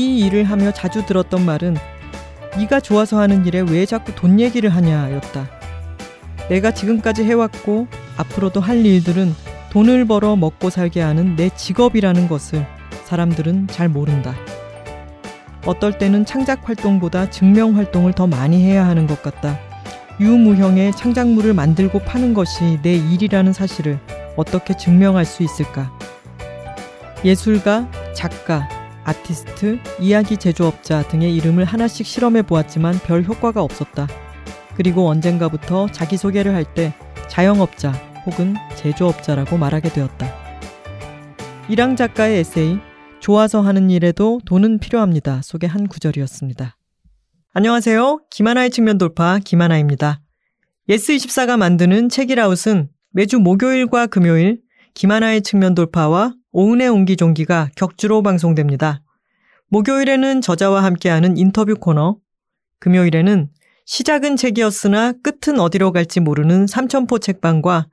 이 일을 하며 자주 들었던 말은 네가 좋아서 하는 일에 왜 자꾸 돈 얘기를 하냐였다. 내가 지금까지 해왔고 앞으로도 할 일들은 돈을 벌어 먹고 살게 하는 내 직업이라는 것을 사람들은 잘 모른다. 어떨 때는 창작 활동보다 증명 활동을 더 많이 해야 하는 것 같다. 유무형의 창작물을 만들고 파는 것이 내 일이라는 사실을 어떻게 증명할 수 있을까? 예술가, 작가, 아티스트, 이야기 제조업자 등의 이름을 하나씩 실험해 보았지만 별 효과가 없었다. 그리고 언젠가부터 자기소개를 할 때 자영업자 혹은 제조업자라고 말하게 되었다. 이랑 작가의 에세이 좋아서 하는 일에도 돈은 필요합니다. 속의 한 구절이었습니다. 안녕하세요. 김하나의 측면 돌파 김하나입니다. 예스24가 만드는 책읽아웃은 매주 목요일과 금요일 김하나의 측면 돌파와 오은의 옹기종기가 격주로 방송됩니다. 목요일에는 저자와 함께하는 인터뷰 코너, 금요일에는 시작은 책이었으나 끝은 어디로 갈지 모르는 삼천포 책방과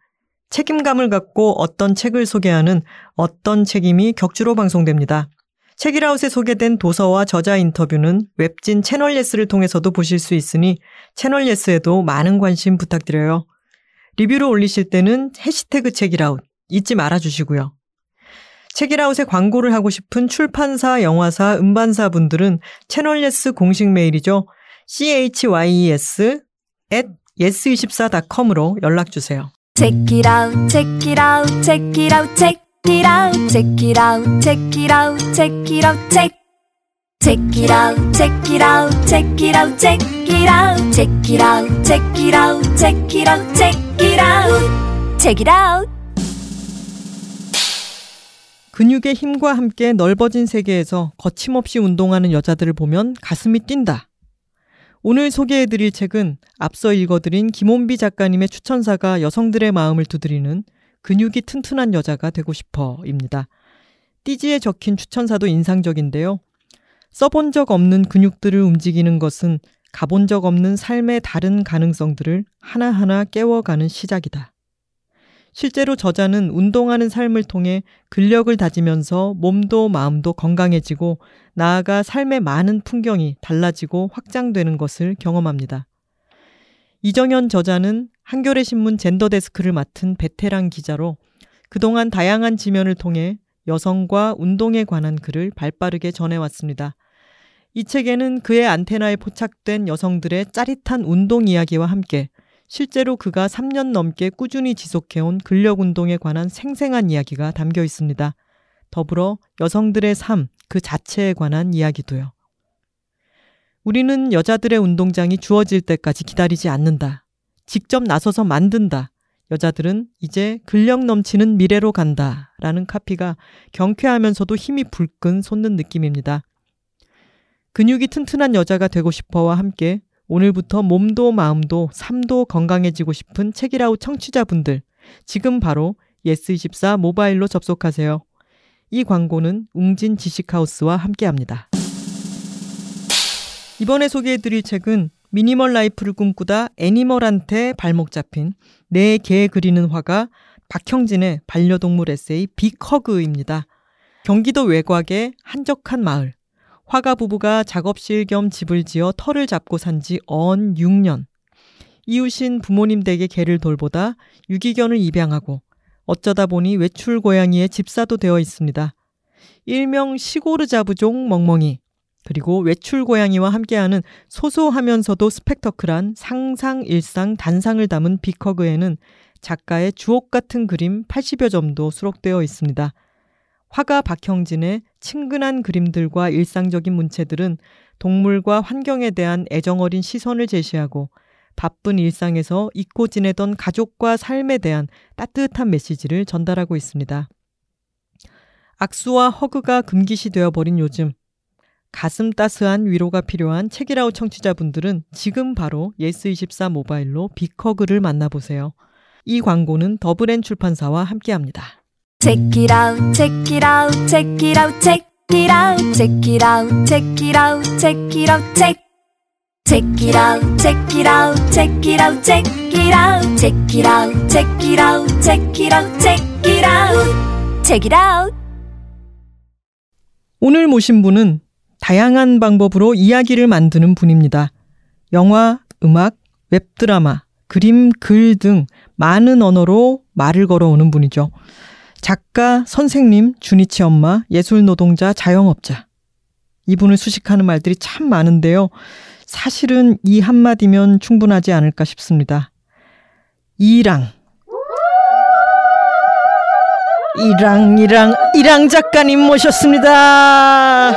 책임감을 갖고 어떤 책을 소개하는 어떤 책임이 격주로 방송됩니다. 책읽아웃에 소개된 도서와 저자 인터뷰는 웹진 채널 예스를 통해서도 보실 수 있으니 채널 예스에도 많은 관심 부탁드려요. 리뷰를 올리실 때는 해시태그 책이라웃 잊지 말아 주시고요. 책이라웃에 광고를 하고 싶은 출판사, 영화사, 음반사 분들은 채널 예스 공식 메일이죠. chys at yes24.com으로 연락 주세요. Check it out, check it out, check it out, check it out, check it out, check it out, check it out, check. Check it out, check it out, check it out, check it out, check it out, check it out, check it out, check it out, check it out. 근육의 힘과 함께 넓어진 세계에서 거침없이 운동하는 여자들을 보면 가슴이 뛴다. 오늘 소개해드릴 책은 앞서 읽어드린 김원비 작가님의 추천사가 여성들의 마음을 두드리는 근육이 튼튼한 여자가 되고 싶어입니다. 띠지에 적힌 추천사도 인상적인데요. 써본 적 없는 근육들을 움직이는 것은 가본 적 없는 삶의 다른 가능성들을 하나하나 깨워가는 시작이다. 실제로 저자는 운동하는 삶을 통해 근력을 다지면서 몸도 마음도 건강해지고 나아가 삶의 많은 풍경이 달라지고 확장되는 것을 경험합니다. 이정현 저자는 한겨레 신문 젠더 데스크를 맡은 베테랑 기자로 그동안 다양한 지면을 통해 여성과 운동에 관한 글을 발빠르게 전해왔습니다. 이 책에는 그의 안테나에 포착된 여성들의 짜릿한 운동 이야기와 함께 실제로 그가 3년 넘게 꾸준히 지속해온 근력 운동에 관한 생생한 이야기가 담겨 있습니다. 더불어 여성들의 삶 그 자체에 관한 이야기도요. 우리는 여자들의 운동장이 주어질 때까지 기다리지 않는다. 직접 나서서 만든다. 여자들은 이제 근력 넘치는 미래로 간다. 라는 카피가 경쾌하면서도 힘이 불끈 솟는 느낌입니다. 근육이 튼튼한 여자가 되고 싶어와 함께 오늘부터 몸도 마음도 삶도 건강해지고 싶은 책이라우 청취자분들, 지금 바로 예스24 모바일로 접속하세요. 이 광고는 웅진 지식하우스와 함께합니다. 이번에 소개해드릴 책은 minimal life를 꿈꾸다 animal한테 발목 잡힌 내 개 그리는 화가 박형진의 반려동물 에세이 빅허그입니다. 경기도 외곽의 한적한 마을, 화가 부부가 작업실 겸 집을 지어 터를 잡고 산 지 언 6년. 이웃인 부모님 댁에 개를 돌보다 유기견을 입양하고 어쩌다 보니 외출 고양이의 집사도 되어 있습니다. 일명 시고르자부종 멍멍이 그리고 외출 고양이와 함께하는 소소하면서도 스펙터클한 상상 일상 단상을 담은 비커그에는 작가의 주옥 같은 그림 80여 점도 수록되어 있습니다. 화가 박형진의 친근한 그림들과 일상적인 문체들은 동물과 환경에 대한 애정 어린 시선을 제시하고 바쁜 일상에서 잊고 지내던 가족과 삶에 대한 따뜻한 메시지를 전달하고 있습니다. 악수와 허그가 금기시 되어버린 요즘 가슴 따스한 위로가 필요한 책이라우 청취자분들은 지금 바로 예스24 모바일로 빅허그를 만나보세요. 이 광고는 더블엔 출판사와 함께합니다. Check it out, check it out, check it out, check it out, check it out, check it out, check it out, check. Check it out, check it out, check it out, check it out, check it out, check it out, check it out, check it out, check it out. 오늘 모신 분은 다양한 방법으로 이야기를 만드는 분입니다. 영화, 음악, 웹드라마, 그림, 글 등 많은 언어로 말을 걸어오는 분이죠. 작가, 선생님, 주니치 엄마, 예술 노동자, 자영업자. 이분을 수식하는 말들이 참 많은데요. 사실은 이 한마디면 충분하지 않을까 싶습니다. 이랑. 이랑, 이랑, 이랑 작가님 모셨습니다.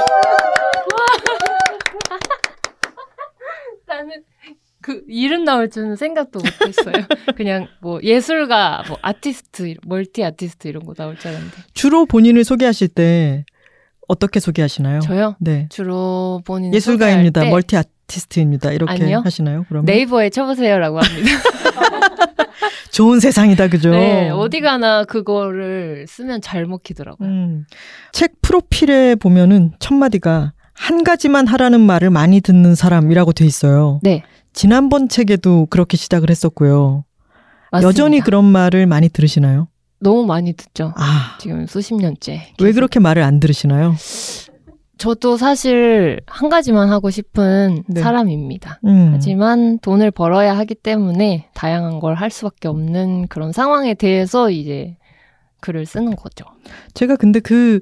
나는 그 이름 나올 줄은 생각도 못했어요. 그냥 뭐 예술가, 뭐 아티스트, 멀티 아티스트 이런 거 나올 줄 알았는데. 주로 본인을 소개하실 때 어떻게 소개하시나요? 저요? 네. 주로 본인 예술가입니다. 멀티 아티스트입니다. 이렇게 아니요. 하시나요? 그러면 네이버에 쳐보세요라고 합니다. 좋은 세상이다, 그죠? 네, 어디 가나 그거를 쓰면 잘 먹히더라고요. 음. 책 프로필에 보면은 첫 마디가 한 가지만 하라는 말을 많이 듣는 사람이라고 돼 있어요. 네, 지난번 책에도 그렇게 시작을 했었고요. 맞습니다. 여전히 그런 말을 많이 들으시나요? 너무 많이 듣죠. 아, 지금 수십 년째. 왜 계속. 그렇게 말을 안 들으시나요? 저도 사실 한 가지만 하고 싶은 네. 사람입니다. 음. 하지만 돈을 벌어야 하기 때문에 다양한 걸 할 수밖에 없는 그런 상황에 대해서 이제 글을 쓰는 거죠. 제가 근데 그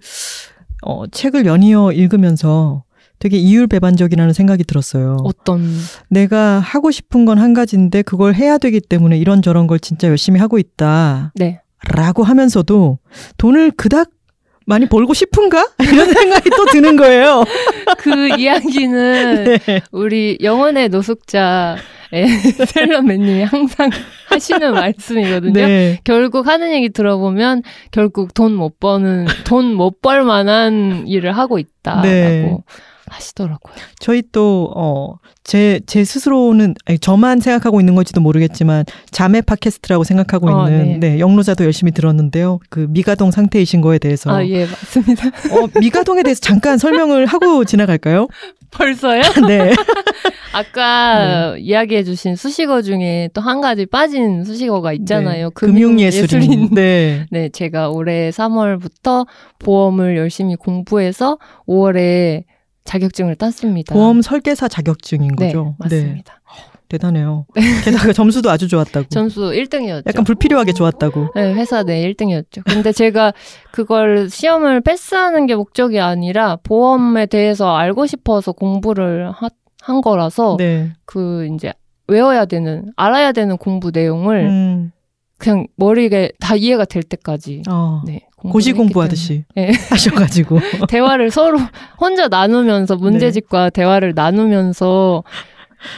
어, 책을 연이어 읽으면서 되게 이율배반적이라는 생각이 들었어요. 어떤 내가 하고 싶은 건 한 가지인데 그걸 해야 되기 때문에 이런저런 걸 진짜 열심히 하고 있다. 네 라고 하면서도 돈을 그닥 많이 벌고 싶은가? 이런 생각이 또 드는 거예요. 그 이야기는 네. 우리 영혼의 노숙자 셀러맨님이 항상 하시는 말씀이거든요. 네. 결국 하는 얘기 들어보면 결국 돈 못 버는 돈 못 벌 만한 일을 하고 있다라고 네. 하시더라고요. 저희 또, 어, 제, 제 스스로는, 아니, 저만 생각하고 있는 건지도 모르겠지만, 자매 팟캐스트라고 생각하고 어, 있는, 네. 영로자도 열심히 들었는데요. 그 미가동 상태이신 거에 대해서. 아 예 맞습니다. 어, 미가동에 대해서 잠깐 설명을 하고 지나갈까요? 벌써요? 네. 아까 이야기해 주신 수식어 중에 또 한 가지 빠진 수식어가 있잖아요. 네. 금융예술인. 네. 네, 제가 올해 3월부터 보험을 열심히 공부해서 5월에 자격증을 땄습니다. 보험 설계사 자격증인 네, 거죠? 맞습니다. 대단해요. 게다가 점수도 아주 좋았다고. 점수 1등이었죠. 약간 불필요하게 좋았다고. 네, 회사 내 1등이었죠. 근데 제가 그걸 시험을 패스하는 게 목적이 아니라 보험에 대해서 알고 싶어서 공부를 하- 한 거라서 네. 그 이제 외워야 되는 알아야 되는 공부 내용을 음, 그냥 머리에 다 이해가 될 때까지 어, 네, 고시 공부하듯이. 네. 하셔가지고. 대화를 서로 혼자 나누면서 네. 문제집과 대화를 나누면서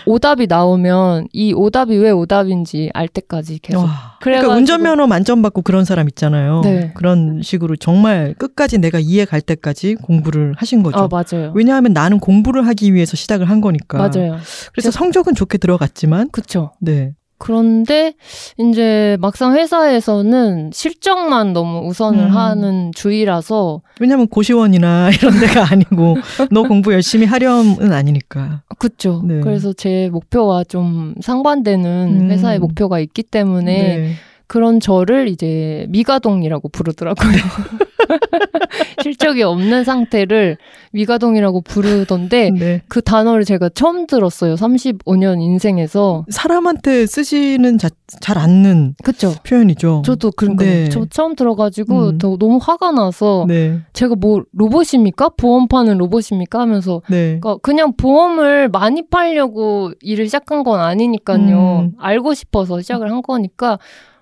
오답이 나오면 이 오답이 왜 오답인지 알 때까지 계속 와. 그러니까 운전면허 만점 받고 그런 사람 있잖아요. 네. 그런 식으로 정말 끝까지 내가 이해 갈 때까지 공부를 하신 거죠. 아 맞아요 왜냐하면 나는 공부를 하기 위해서 시작을 한 거니까. 맞아요 그래서 성적은 좋게 들어갔지만, 그쵸 네. 그런데 이제 막상 회사에서는 실적만 너무 우선을 음. 하는 주의라서 왜냐하면 고시원이나 이런 데가 아니고 너 공부 열심히 하렴은 아니니까. 그쵸 네. 그래서 제 목표와 좀 상반되는 음. 회사의 목표가 있기 때문에 네. 그런 저를 이제 미가동이라고 부르더라고요. 실적이 없는 상태를 미가동이라고 부르던데 네. 그 단어를 제가 처음 들었어요. 35년 인생에서. 사람한테 쓰시는 자, 잘 않는 그쵸? 표현이죠. 저도 그러니까 네. 저 처음 들어가지고 음. 더 너무 화가 나서 네. 제가 뭐 로봇입니까? 보험 파는 로봇입니까? 하면서 네. 그러니까 그냥 보험을 많이 팔려고 일을 시작한 건 아니니까요. 음. 알고 싶어서 시작을 한 거니까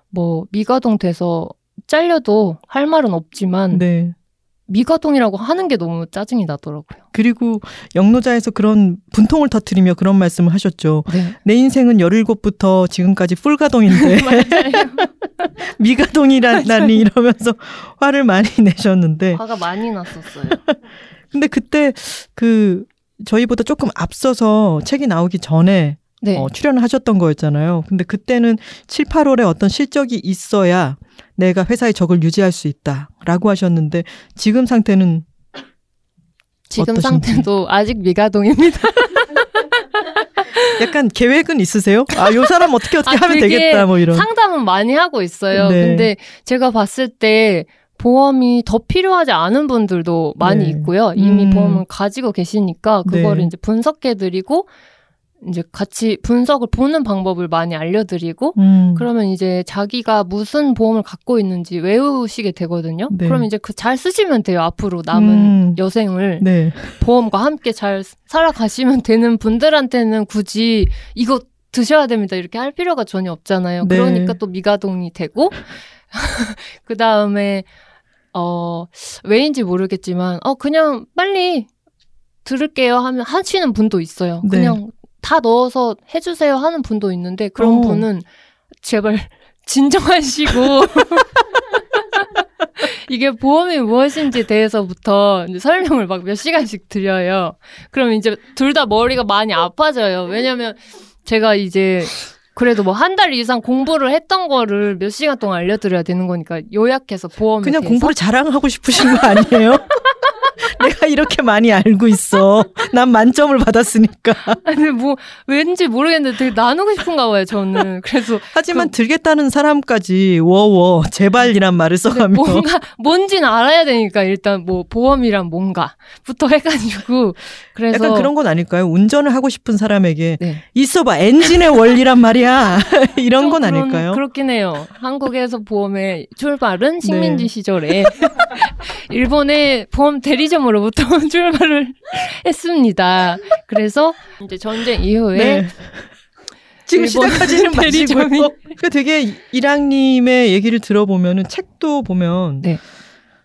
뭐 미가동 돼서 잘려도 할 말은 없지만 네. 미가동이라고 하는 게 너무 짜증이 나더라고요. 그리고 영노자에서 그런 분통을 터트리며 그런 말씀을 하셨죠. 네. 내 인생은 17부터 지금까지 풀가동인데. 미가동이라니 이러면서 화를 많이 내셨는데 화가 많이 났었어요. 근데 그때 그 저희보다 조금 앞서서 책이 나오기 전에 네. 어, 출연을 하셨던 거였잖아요. 근데 그때는 7, 8월에 어떤 실적이 있어야 내가 회사의 적을 유지할 수 있다라고 하셨는데 지금 상태는 지금 어떠신지. 상태도 아직 미가동입니다. 약간 계획은 있으세요? 아, 요 사람 어떻게 어떻게 아, 하면 되겠다 뭐 이런. 상담은 많이 하고 있어요. 네. 근데 제가 봤을 때 보험이 더 필요하지 않은 분들도 많이 네. 있고요. 이미 음. 보험을 가지고 계시니까 그거를 네. 이제 분석해 드리고 이제 같이 분석을 보는 방법을 많이 알려드리고 음. 그러면 이제 자기가 무슨 보험을 갖고 있는지 외우시게 되거든요. 네. 그럼 이제 그 잘 쓰시면 돼요. 앞으로 남은 음. 여생을 네. 보험과 함께 잘 살아가시면 되는 분들한테는 굳이 이거 드셔야 됩니다. 이렇게 할 필요가 전혀 없잖아요. 네. 그러니까 또 미가동이 되고 그 다음에 어 왜인지 모르겠지만 어 그냥 빨리 들을게요 하면 하시는 분도 있어요. 네. 그냥 다 넣어서 해주세요 하는 분도 있는데 그런 어. 분은 제발 진정하시고 이게 보험이 무엇인지 대해서부터 설명을 막 몇 시간씩 드려요. 그럼 이제 둘 다 머리가 많이 아파져요. 왜냐면 제가 이제 그래도 뭐 한 달 이상 공부를 했던 거를 몇 시간 동안 알려드려야 되는 거니까 요약해서 보험에 그냥 대해서 공부를 자랑하고 싶으신 거 아니에요? 내가 이렇게 많이 알고 있어. 난 만점을 받았으니까. 아니 뭐 왠지 모르겠는데 되게 나누고 싶은가 봐요 저는 그래서 하지만 들겠다는 사람까지 워워 제발이란 말을 써가며 뭔가 뭔지는 알아야 되니까 일단 뭐 보험이란 뭔가부터 해가지고 그래서 약간 그런 건 아닐까요? 운전을 하고 싶은 사람에게 네. 있어봐 엔진의 원리란 말이야 이런 좀건 그런- 아닐까요? 그렇긴 해요. 한국에서 보험의 출발은 식민지 네. 시절에 일본의 보험 대리점으로부터 출발을 했습니다. 그래서 이제 전쟁 이후에 네. 지금 시작하지는. 대리점이- 그 되게 이랑님의 얘기를 들어보면은 책도 보면 네.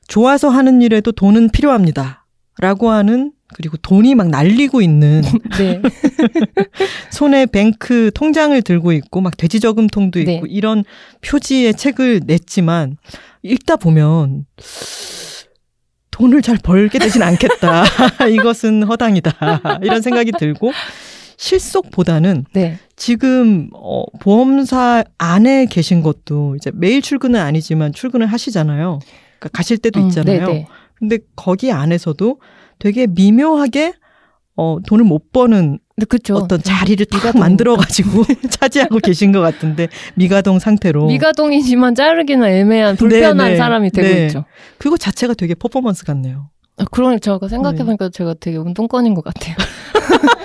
좋아서 하는 일에도 돈은 필요합니다.라고 하는 그리고 돈이 막 날리고 있는 네. 손에 뱅크 통장을 들고 있고 막 돼지 저금통도 있고 네. 이런 표지의 책을 냈지만 읽다 보면 돈을 잘 벌게 되진 않겠다. 이것은 허당이다. 이런 생각이 들고 실속보다는 네. 지금 어, 보험사 안에 계신 것도 이제 매일 출근은 아니지만 출근을 하시잖아요. 그러니까 가실 때도 음, 있잖아요. 네네. 근데 거기 안에서도 되게 미묘하게 어, 돈을 못 버는 네, 그쵸. 어떤 자리를 딱 미가동. 만들어가지고 차지하고 계신 것 같은데 미가동 상태로 미가동이지만 자르기는 애매한 불편한 네, 네. 사람이 되고 네. 있죠. 그거 자체가 되게 퍼포먼스 같네요. 아, 그러니 제가 생각해보니까 제가 되게 운동권인 것 같아요.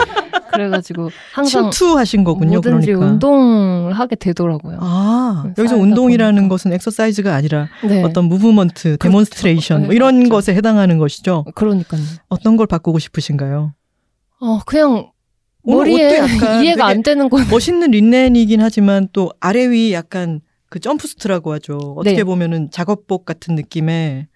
그래가지고 항상 침투하신 거군요. 뭐든지 그러니까. 운동을 하게 되더라고요. 아 음, 여기서 운동이라는 보니까. 것은 엑서사이즈가 아니라 네. 어떤 movement, demonstration 뭐 네, 이런 맞죠. 것에 해당하는 것이죠. 그러니까요. 어떤 걸 바꾸고 싶으신가요? 어, 그냥 머리에 옷도 약간 이해가 안 되는 건 멋있는 린넨이긴 하지만 또 아래 위 약간 그 jumpsuit라고 하죠. 어떻게 네. 보면은 작업복 같은 느낌의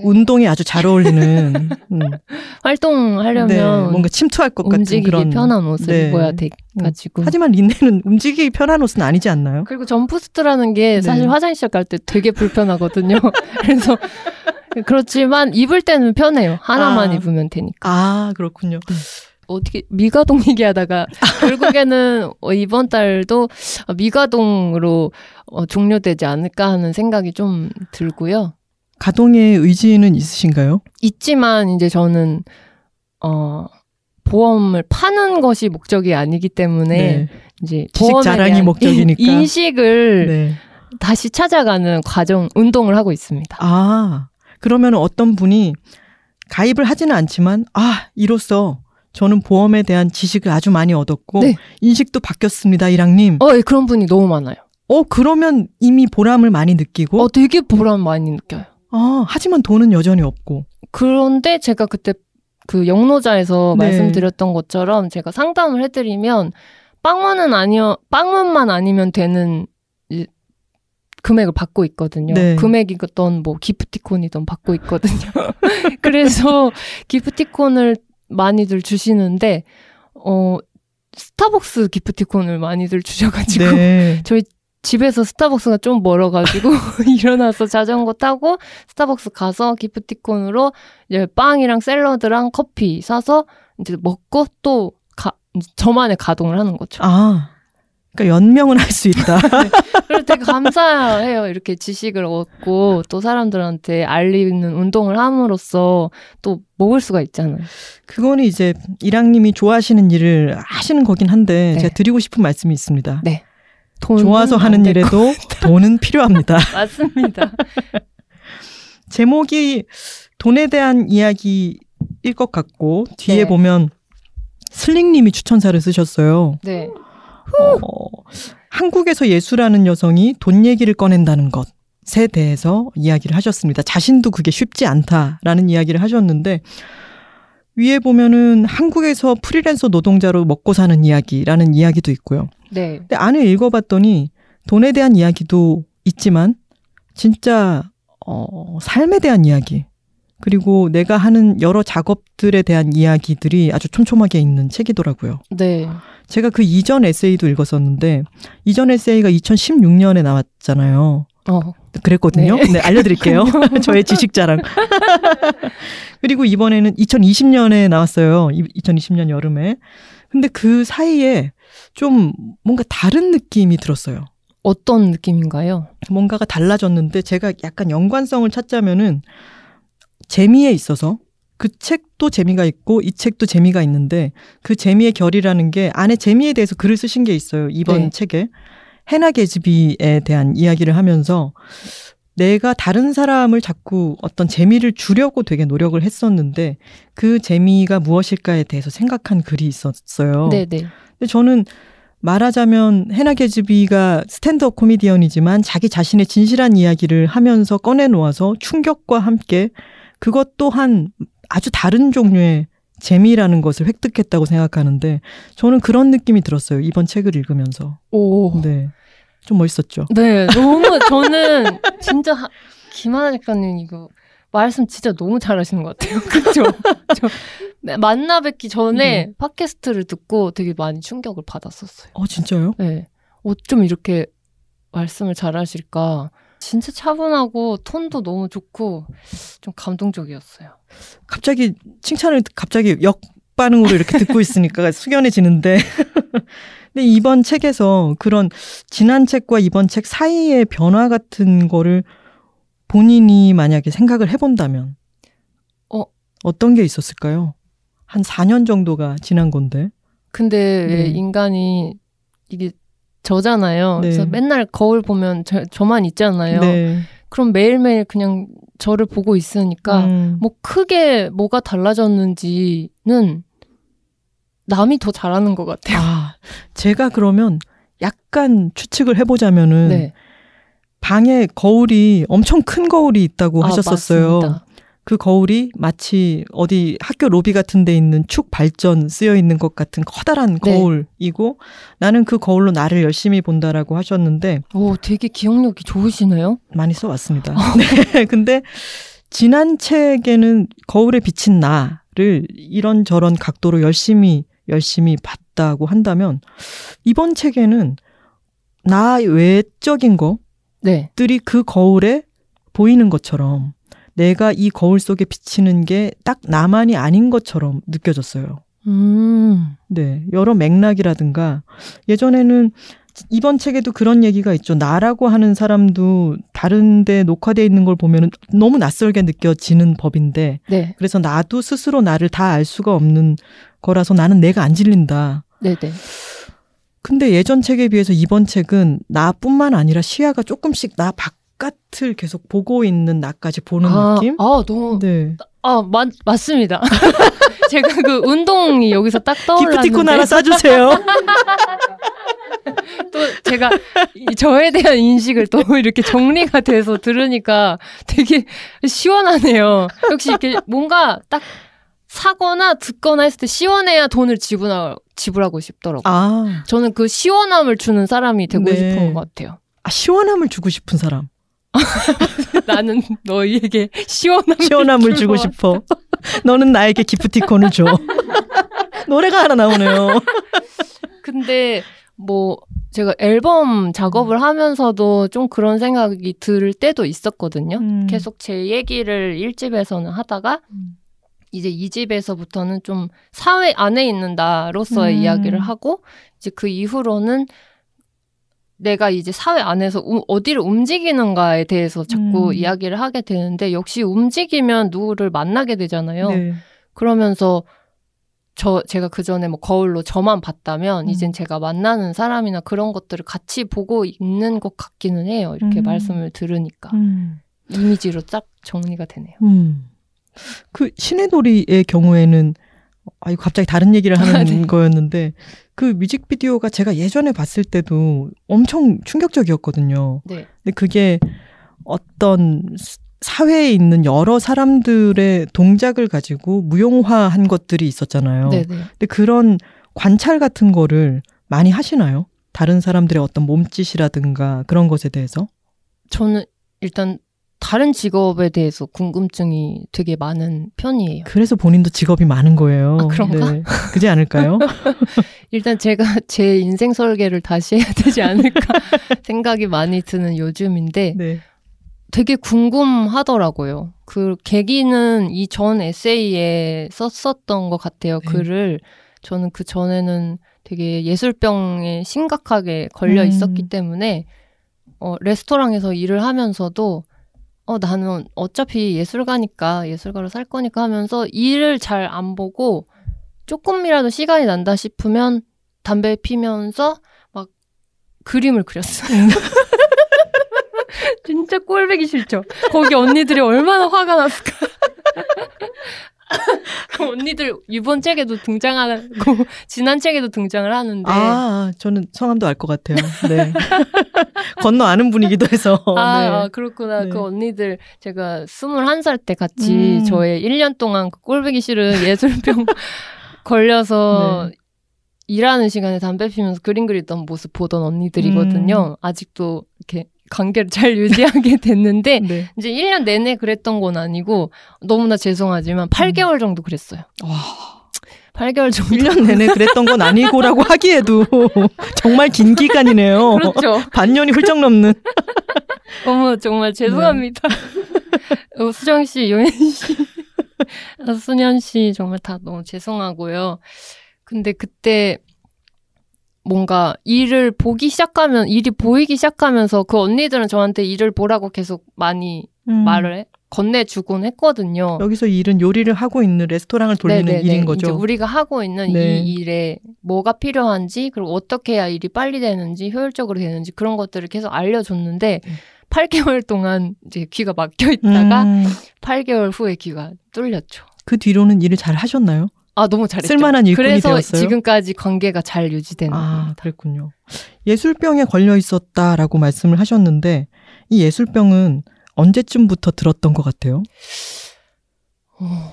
운동에 아주 잘 어울리는 음, 활동하려면 네, 뭔가 침투할 것 같은 움직이기 그런 편한 옷을 네. 입어야 돼 가지고. 하지만 린넨은 움직이기 편한 옷은 아니지 않나요? 그리고 jumpsuit라는 게 사실 네. 화장실 갈 때 되게 불편하거든요. 그래서 그렇지만 입을 때는 편해요. 하나만 아. 입으면 되니까. 아 그렇군요. 어떻게 미가동 얘기하다가 결국에는 어, 이번 달도 미가동으로 어, 종료되지 않을까 하는 생각이 좀 들고요. 가동의 의지는 있으신가요? 있지만 이제 저는 어 보험을 파는 것이 목적이 아니기 때문에 이제 지식 보험에 자랑이 목적이니까. 인식을 네. 다시 찾아가는 과정 운동을 하고 있습니다. 아 그러면 어떤 분이 가입을 하지는 않지만 아 이로써 저는 보험에 대한 지식을 아주 많이 얻었고 네. 인식도 바뀌었습니다, 이랑님. 어, 예, 그런 분이 너무 많아요. 어 그러면 이미 보람을 많이 느끼고 어, 되게 보람 많이 느껴요. 아 하지만 돈은 여전히 없고 그런데 제가 그때 그 영노자에서 네. 말씀드렸던 것처럼 제가 상담을 해드리면 빵원은 아니요 빵원만 아니면 되는 이 금액을 받고 있거든요. 네. 금액이든 뭐 기프티콘이든 받고 있거든요. 그래서 기프티콘을 많이들 주시는데 어 스타벅스 기프티콘을 많이들 주셔가지고 네. 저희 집에서 스타벅스가 좀 멀어가지고 일어나서 자전거 타고 스타벅스 가서 기프티콘으로 이제 빵이랑 샐러드랑 커피 사서 이제 먹고 또 가, 이제 저만의 가동을 하는 거죠. 아 그러니까 연명은 할수 있다. 그래서 되게 감사해요. 이렇게 지식을 얻고 또 사람들한테 알리는 운동을 함으로써 또 먹을 수가 있잖아요. 그거는 이제 이랑님이 좋아하시는 일을 하시는 거긴 한데 네. 제가 드리고 싶은 말씀이 있습니다. 네. 좋아서 안 하는 일에도 돈은 필요합니다. 맞습니다. 제목이 돈에 대한 이야기일 것 같고 뒤에 네. 보면 슬링님이 추천사를 쓰셨어요. 네. 어, 한국에서 예수라는 여성이 돈 얘기를 꺼낸다는 것 에 대해서 이야기를 하셨습니다. 자신도 그게 쉽지 않다라는 이야기를 하셨는데 위에 보면은 한국에서 프리랜서 노동자로 먹고 사는 이야기라는 이야기도 있고요. 네. 근데 안을 읽어봤더니 돈에 대한 이야기도 있지만 진짜 어, 삶에 대한 이야기 그리고 내가 하는 여러 작업들에 대한 이야기들이 아주 촘촘하게 있는 책이더라고요. 네. 제가 그 이전 에세이도 읽었었는데 이전 에세이가 2016년에 나왔잖아요. 어. 그랬거든요. 네. 네, 알려드릴게요. 저의 지식 자랑. 그리고 이번에는 2020년에 나왔어요. 2020년 여름에. 근데 그 사이에 좀 뭔가 다른 느낌이 들었어요. 어떤 느낌인가요? 뭔가가 달라졌는데 제가 약간 연관성을 찾자면은 재미에 있어서 그 책도 재미가 있고 이 책도 재미가 있는데 그 재미의 결이라는 게 안에 재미에 대해서 글을 쓰신 게 있어요. 이번 네. 책에 해나 계즈비에 대한 이야기를 하면서 내가 다른 사람을 자꾸 어떤 재미를 주려고 되게 노력을 했었는데 그 재미가 무엇일까에 대해서 생각한 글이 있었어요. 네, 네. 근데 저는 말하자면 해나 게즈비가 스탠드업 코미디언이지만 자기 자신의 진실한 이야기를 하면서 꺼내놓아서 충격과 함께 그것 또한 아주 다른 종류의 재미라는 것을 획득했다고 생각하는데 저는 그런 느낌이 들었어요. 이번 책을 읽으면서. 오. 네. 좀 멋있었죠. 네, 너무 저는 진짜 하- 김하나 작가님 이거 말씀 진짜 너무 잘하시는 것 같아요. 그죠? 저 네, 만나 뵙기 전에 네. 팟캐스트를 듣고 되게 많이 충격을 받았었어요. 어, 진짜요? 네, 어쩜 이렇게 말씀을 잘하실까? 진짜 차분하고 톤도 너무 좋고 좀 감동적이었어요. 갑자기 칭찬을 갑자기 역 반응으로 이렇게 듣고 있으니까 숙연해지는데. 근데 이번 책에서 그런 지난 책과 이번 책 사이의 변화 같은 거를 본인이 만약에 생각을 해본다면 어. 어떤 게 있었을까요? 한 4년 정도가 지난 건데. 근데 왜 네. 인간이 이게 저잖아요. 네. 그래서 맨날 거울 보면 저, 저만 있잖아요. 네. 그럼 매일매일 그냥 저를 보고 있으니까 음. 뭐 크게 뭐가 달라졌는지는 남이 더 잘하는 것 같아요. 아, 제가 그러면 약간 추측을 해보자면은 네. 방에 거울이 엄청 큰 거울이 있다고 아, 하셨었어요. 맞습니다. 그 거울이 마치 어디 학교 로비 같은 데 있는 축 발전 쓰여 있는 것 같은 커다란 네. 거울이고 나는 그 거울로 나를 열심히 본다라고 하셨는데 오, 되게 기억력이 좋으시네요. 많이 써 왔습니다. 네. 근데 지난 책에는 거울에 비친 나를 이런저런 각도로 열심히 열심히 봤다고 한다면 이번 책에는 나 외적인 네. 것들이 그 거울에 보이는 것처럼 내가 이 거울 속에 비치는 게 딱 나만이 아닌 것처럼 느껴졌어요. 음. 네. 여러 맥락이라든가 예전에는 이번 책에도 그런 얘기가 있죠. 나라고 하는 사람도 다른데 녹화되어 있는 걸 보면 너무 낯설게 느껴지는 법인데 네. 그래서 나도 스스로 나를 다 알 수가 없는 거라서 나는 내가 안 질린다. 네, 네. 근데 예전 책에 비해서 이번 책은 나뿐만 아니라 시야가 조금씩 나 바깥을 계속 보고 있는 나까지 보는 아, 느낌? 아, 너무 네. 아, 맞, 맞습니다. 제가 그 운동이 여기서 딱 떠올랐는데 기프티콘 하나 싸주세요. 또 제가 이 저에 대한 인식을 또 이렇게 정리가 돼서 들으니까 되게 시원하네요. 역시 이렇게 뭔가 딱 사거나 듣거나 했을 때 시원해야 돈을 지불하, 지불하고 싶더라고요. 아, 저는 그 시원함을 주는 사람이 되고 네. 싶은 것 같아요. 아, 시원함을 주고 싶은 사람. 나는 너희에게 시원함을, 시원함을 주고 주고 싶어. 너는 나에게 기프티콘을 줘. 노래가 하나 나오네요. 근데 뭐 제가 앨범 작업을 하면서도 좀 그런 생각이 들 때도 있었거든요. 음. 계속 제 얘기를 1집에서는 하다가 음. 이제 2집에서부터는 좀 사회 안에 있는 나로서의 음. 이야기를 하고 이제 그 이후로는 내가 이제 사회 안에서 우- 어디를 움직이는가에 대해서 자꾸 음. 이야기를 하게 되는데 역시 움직이면 누구를 만나게 되잖아요. 네. 그러면서 저 제가 그 전에 뭐 거울로 저만 봤다면 음. 이젠 제가 만나는 사람이나 그런 것들을 같이 보고 있는 것 같기는 해요. 이렇게 음. 말씀을 들으니까 음. 이미지로 딱 정리가 되네요. 음. 그 신의 놀이의 경우에는 아 이거 갑자기 다른 얘기를 하는 아, 네. 거였는데 그 뮤직비디오가 제가 예전에 봤을 때도 엄청 충격적이었거든요. 네. 근데 그게 어떤 스- 사회에 있는 여러 사람들의 동작을 가지고 무용화한 것들이 있었잖아요. 네네. 근데 그런 관찰 같은 거를 많이 하시나요? 다른 사람들의 어떤 몸짓이라든가 그런 것에 대해서? 저는 일단 다른 직업에 대해서 궁금증이 되게 많은 편이에요. 그래서 본인도 직업이 많은 거예요. 아, 그런가? 네. 그지 않을까요? 일단 제가 제 인생 설계를 다시 해야 되지 않을까 생각이 많이 드는 요즘인데 네. 되게 궁금하더라고요. 그 계기는 이 전 에세이에 썼었던 것 같아요. 네. 글을 저는 그 전에는 되게 예술병에 심각하게 걸려 음. 있었기 때문에 어, 레스토랑에서 일을 하면서도 어, 나는 어차피 예술가니까 예술가로 살 거니까 하면서 일을 잘 안 보고 조금이라도 시간이 난다 싶으면 담배 피면서 막 그림을 그렸어요. 음. 진짜 꼴배기 싫죠. 거기 언니들이 얼마나 화가 났을까. 그 언니들 이번 책에도 등장하고 지난 책에도 등장을 하는데 아, 저는 성함도 알 것 같아요. 네. 건너 아는 분이기도 해서. 아, 네. 아, 그렇구나. 네. 그 언니들 제가 21살 때 같이 음. 저의 1년 동안 그 꼴보기 싫은 예술병 걸려서 네. 일하는 시간에 담배 피면서 그림 그리던 모습 보던 언니들이거든요. 음. 아직도 이렇게 관계를 잘 유지하게 됐는데 네. 이제 1년 내내 그랬던 건 아니고 너무나 죄송하지만 8개월 정도 그랬어요. 와, 8개월 정도. 1년 내내 그랬던 건 아니고라고 하기에도 정말 긴 기간이네요. 그렇죠. 반년이 훌쩍 넘는. 어머 정말 죄송합니다. 네. 어, 수정 씨, 용현 씨, 아, 순현 씨 정말 다 너무 죄송하고요. 근데 그때 뭔가 일을 보기 시작하면 일이 보이기 시작하면서 그 언니들은 저한테 일을 보라고 계속 많이 음. 말을 해, 건네주곤 했거든요. 여기서 이 일은 요리를 하고 있는 레스토랑을 돌리는 네네네. 일인 이제 거죠. 우리가 하고 있는 네. 이 일에 뭐가 필요한지 그리고 어떻게 해야 일이 빨리 되는지 효율적으로 되는지 그런 것들을 계속 알려줬는데 네. 8개월 동안 이제 귀가 막혀 있다가 음, 8개월 후에 귀가 뚫렸죠. 그 뒤로는 일을 잘 하셨나요? 아 너무 잘했죠. 쓸만한 일꾼이 그래서 되었어요. 지금까지 관계가 잘 유지되는 아, 겁니다. 그랬군요. 예술병에 걸려 있었다라고 말씀을 하셨는데 이 예술병은 언제쯤부터 들었던 것 같아요? 어,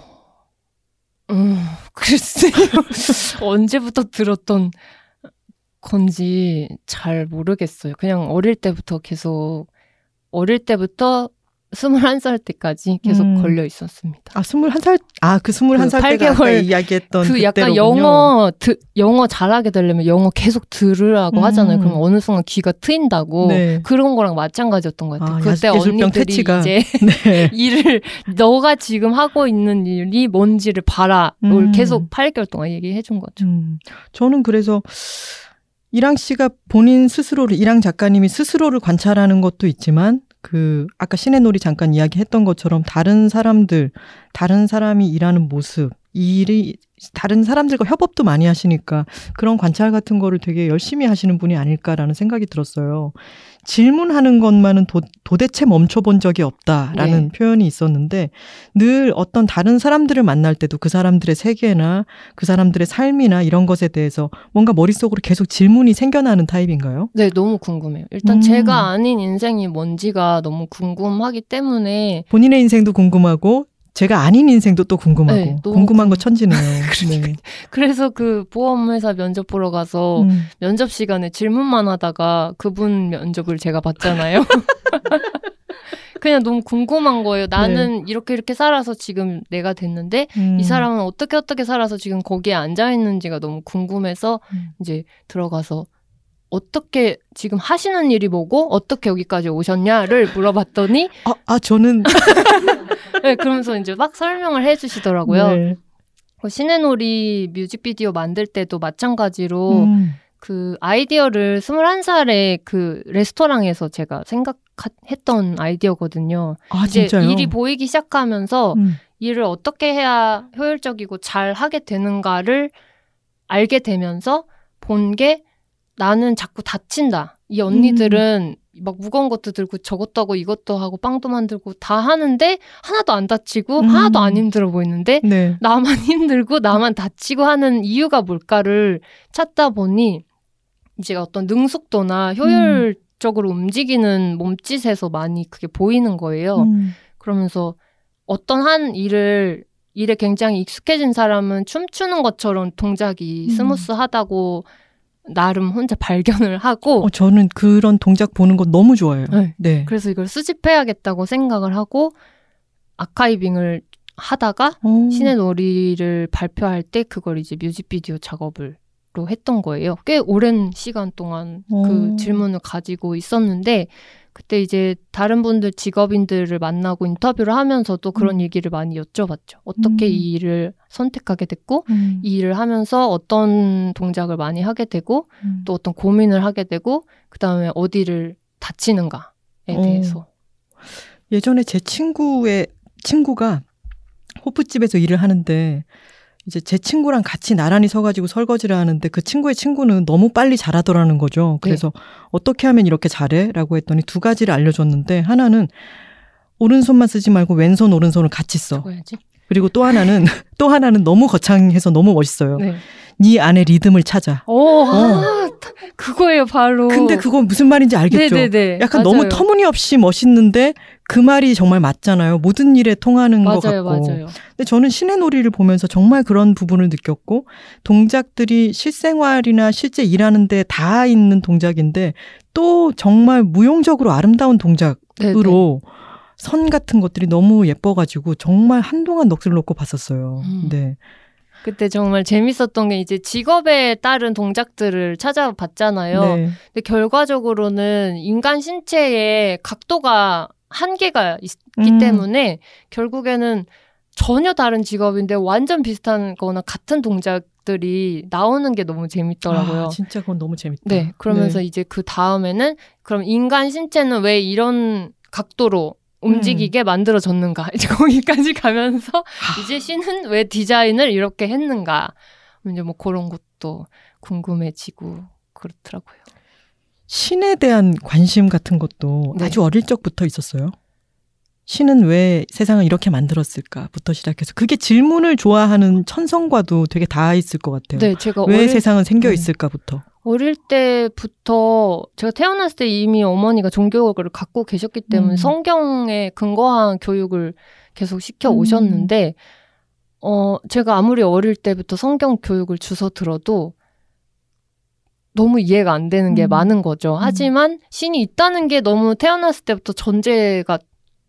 음, 글쎄요. 언제부터 들었던 건지 잘 모르겠어요. 그냥 어릴 때부터 계속, 어릴 때부터 21살 때까지 계속 음. 걸려 있었습니다. 아, 21살, 아, 그 21살 그 때가 아까 8개월 이야기했던 그 약간 그때로군요. 영어, 드, 영어 잘하게 되려면 영어 계속 들으라고 음. 하잖아요. 그럼 어느 순간 귀가 트인다고. 네. 그런 거랑 마찬가지였던 것 같아요. 아, 그때 언니들이 퇴치가. 이제 네. 일을 너가 지금 하고 있는 일이 뭔지를 봐라를 음. 계속 8개월 동안 얘기해 준 거죠. 음, 저는 그래서 이랑 씨가 본인 스스로를 이랑 작가님이 스스로를 관찰하는 것도 있지만 그 아까 신의 놀이 잠깐 이야기했던 것처럼 다른 사람들 다른 사람이 일하는 모습 이 일이 다른 사람들과 협업도 많이 하시니까 그런 관찰 같은 거를 되게 열심히 하시는 분이 아닐까라는 생각이 들었어요. 질문하는 것만은 도, 도대체 멈춰본 적이 없다라는 네. 표현이 있었는데 늘 어떤 다른 사람들을 만날 때도 그 사람들의 세계나 그 사람들의 삶이나 이런 것에 대해서 뭔가 머릿속으로 계속 질문이 생겨나는 타입인가요? 네, 너무 궁금해요. 일단 음. 제가 아닌 인생이 뭔지가 너무 궁금하기 때문에 본인의 인생도 궁금하고 제가 아닌 인생도 또 궁금하고 네, 궁금한 거 천지네요. 그러니까요. 네. 그래서 그 보험회사 면접 보러 가서 음. 면접 시간에 질문만 하다가 그분 면접을 제가 봤잖아요. 그냥 너무 궁금한 거예요. 나는 이렇게 이렇게 살아서 지금 내가 됐는데 음. 이 사람은 어떻게 어떻게 살아서 지금 거기에 앉아 있는지가 너무 궁금해서 음. 이제 들어가서 어떻게 지금 하시는 일이 뭐고 어떻게 여기까지 오셨냐를 물어봤더니 아, 아 저는 네, 그러면서 이제 막 설명을 해주시더라고요. 네. 그 신의 놀이 뮤직비디오 만들 때도 마찬가지로 음. 그 아이디어를 21살에 그 레스토랑에서 제가 생각했던 아이디어거든요. 아 이제 진짜요? 일이 보이기 시작하면서 음. 일을 어떻게 해야 효율적이고 잘 하게 되는가를 알게 되면서 본게 나는 자꾸 다친다. 이 언니들은 막 무거운 것도 들고 저것도 하고 이것도 하고 빵도 만들고 다 하는데 하나도 안 다치고 음. 하나도 안 힘들어 보이는데 네. 나만 힘들고 나만 다치고 하는 이유가 뭘까를 찾다 보니 이제 어떤 능숙도나 효율적으로 움직이는 몸짓에서 많이 그게 보이는 거예요. 음. 그러면서 어떤 한 일을 일에 굉장히 익숙해진 사람은 춤추는 것처럼 동작이 음. 스무스하다고 나름 혼자 발견을 하고 어, 저는 그런 동작 보는 거 너무 좋아해요. 네. 네. 그래서 이걸 수집해야겠다고 생각을 하고 아카이빙을 하다가 어. 신의 놀이를 발표할 때 그걸 이제 뮤직비디오 작업을 로 했던 거예요. 꽤 오랜 시간 동안 그 오. 질문을 가지고 있었는데 그때 이제 다른 분들 직업인들을 만나고 인터뷰를 하면서도 그런 음. 얘기를 많이 여쭤봤죠. 어떻게 음. 이 일을 선택하게 됐고 음. 이 일을 하면서 어떤 동작을 많이 하게 되고 음. 또 어떤 고민을 하게 되고 그다음에 어디를 다치는가에 어. 대해서 예전에 제 친구의 친구가 호프집에서 일을 하는데 이제 제 친구랑 같이 나란히 서가지고 설거지를 하는데 그 친구의 친구는 너무 빨리 잘하더라는 거죠. 그래서 어떻게 하면 이렇게 잘해? 라고 했더니 두 가지를 알려줬는데 하나는 오른손만 쓰지 말고 왼손 오른손을 같이 써. 뭐야지? 그리고 또 하나는 또 하나는 너무 거창해서 너무 멋있어요. 네. 네 안에 리듬을 찾아. 오, 아, 그거예요, 바로. 근데 그거 무슨 말인지 알겠죠? 네네네. 약간 맞아요. 너무 터무니없이 멋있는데 그 말이 정말 맞잖아요. 모든 일에 통하는 것 맞아요, 같고. 맞아요. 근데 저는 신의 놀이를 보면서 정말 그런 부분을 느꼈고 동작들이 실생활이나 실제 일하는데 다 있는 동작인데 또 정말 무용적으로 아름다운 동작으로 네네. 선 같은 것들이 너무 예뻐가지고 정말 한동안 넋을 놓고 봤었어요. 음. 네. 그때 정말 재밌었던 게 이제 직업에 따른 동작들을 찾아봤잖아요. 네. 근데 결과적으로는 인간 신체의 각도가 한계가 있기 음. 때문에 결국에는 전혀 다른 직업인데 완전 비슷한 거나 같은 동작들이 나오는 게 너무 재밌더라고요. 아, 진짜 그건 너무 재밌다. 네. 그러면서 네. 이제 그 다음에는 그럼 인간 신체는 왜 이런 각도로 움직이게 음. 만들어졌는가. 이제 거기까지 가면서 아. 이제 신은 왜 디자인을 이렇게 했는가. 이제 뭐 그런 것도 궁금해지고 그렇더라고요. 신에 대한 관심 같은 것도 네. 아주 어릴 적부터 있었어요. 신은 왜 세상을 이렇게 만들었을까부터 시작해서 그게 질문을 좋아하는 천성과도 되게 닿아 있을 것 같아요. 네, 제가 왜 어릴, 세상은 생겨 네. 있을까부터. 어릴 때부터 제가 태어났을 때 이미 어머니가 종교를 갖고 계셨기 때문에 음. 성경에 근거한 교육을 계속 시켜 음. 오셨는데 어 제가 아무리 어릴 때부터 성경 교육을 주워 들어도 너무 이해가 안 되는 게 음. 많은 거죠. 하지만 신이 있다는 게 너무 태어났을 때부터 전제가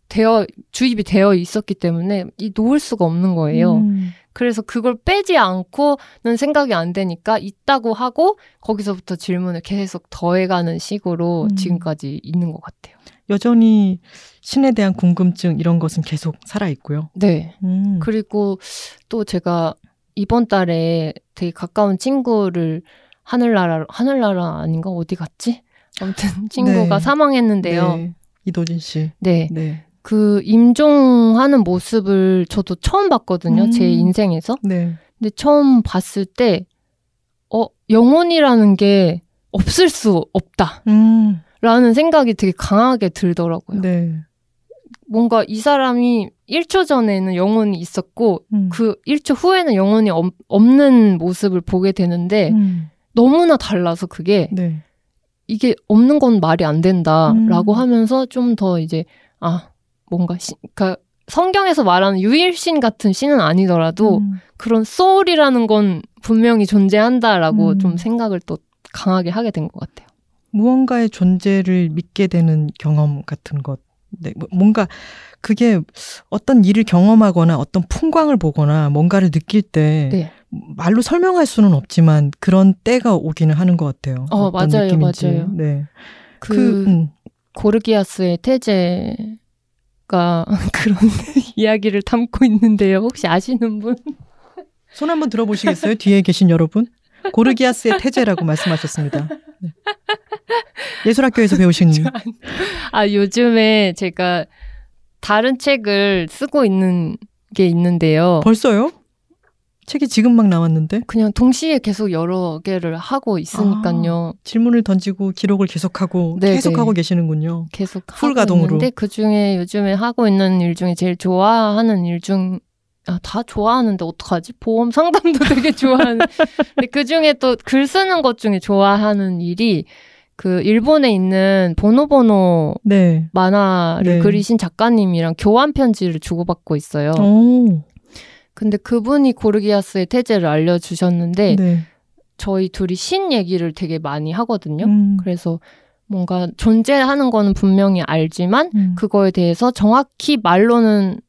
되어 주입이 되어 있었기 때문에 이 놓을 수가 없는 거예요. 음. 그래서 그걸 빼지 않고는 생각이 안 되니까 있다고 하고 거기서부터 질문을 계속 더해가는 식으로 음. 지금까지 있는 것 같아요. 여전히 신에 대한 궁금증 이런 것은 계속 살아 있고요. 네. 음. 그리고 또 제가 이번 달에 되게 가까운 친구를 하늘나라 하늘나라 아닌가 어디 갔지? 아무튼 친구가 네. 사망했는데요. 네. 이도진 씨. 네. 네. 그 임종하는 모습을 저도 처음 봤거든요. 음. 제 인생에서. 네. 근데 처음 봤을 때, 어, 영혼이라는 게 없을 수 없다. 음. 라는 생각이 되게 강하게 들더라고요. 네. 뭔가 이 사람이 1초 전에는 영혼이 있었고, 음. 그 1초 후에는 영혼이 없, 없는 모습을 보게 되는데, 음. 너무나 달라서 그게, 네. 이게 없는 건 말이 안 된다라고 음. 하면서 좀 더 이제, 아, 뭔가, 시, 그니까, 성경에서 말하는 유일신 같은 신은 아니더라도, 음. 그런 소울이라는 건 분명히 존재한다라고 음. 좀 생각을 또 강하게 하게 된 것 같아요. 무언가의 존재를 믿게 되는 경험 같은 것. 네, 뭐- 뭔가 그게 어떤 일을 경험하거나 어떤 풍광을 보거나 뭔가를 느낄 때 네. 말로 설명할 수는 없지만 그런 때가 오기는 하는 것 같아요. 어, 맞아요, 느낌인지. 맞아요. 네. 그, 그, 음. 고르기아스의 태제 가 그런 이야기를 담고 있는데요. 혹시 아시는 분? 손 한번 들어보시겠어요? 뒤에 계신 여러분. 고르기아스의 태제라고 말씀하셨습니다. 네. 예술학교에서 배우신 아, 요즘에 제가 다른 책을 쓰고 있는 게 있는데요. 벌써요? 책이 지금 막 나왔는데 그냥 동시에 계속 여러 개를 하고 있으니까요. 질문을 던지고 기록을 계속하고 네, 계속하고 네. 계시는군요. 계속 풀 가동으로. 있는데 그 중에 요즘에 하고 있는 일 중에 제일 좋아하는 일 중 아, 다 좋아하는데 어떡하지? 보험 상담도 되게 좋아하는. 근데 그 중에 또 글 쓰는 것 중에 좋아하는 일이 그 일본에 있는 보노보노 네. 만화를 네. 그리신 작가님이랑 교환 편지를 주고받고 있어요. 오. 근데 그분이 고르기아스의 태제를 알려주셨는데 네. 저희 둘이 신 얘기를 되게 많이 하거든요. 음. 그래서 뭔가 존재하는 거는 분명히 알지만 음. 그거에 대해서 정확히 말로는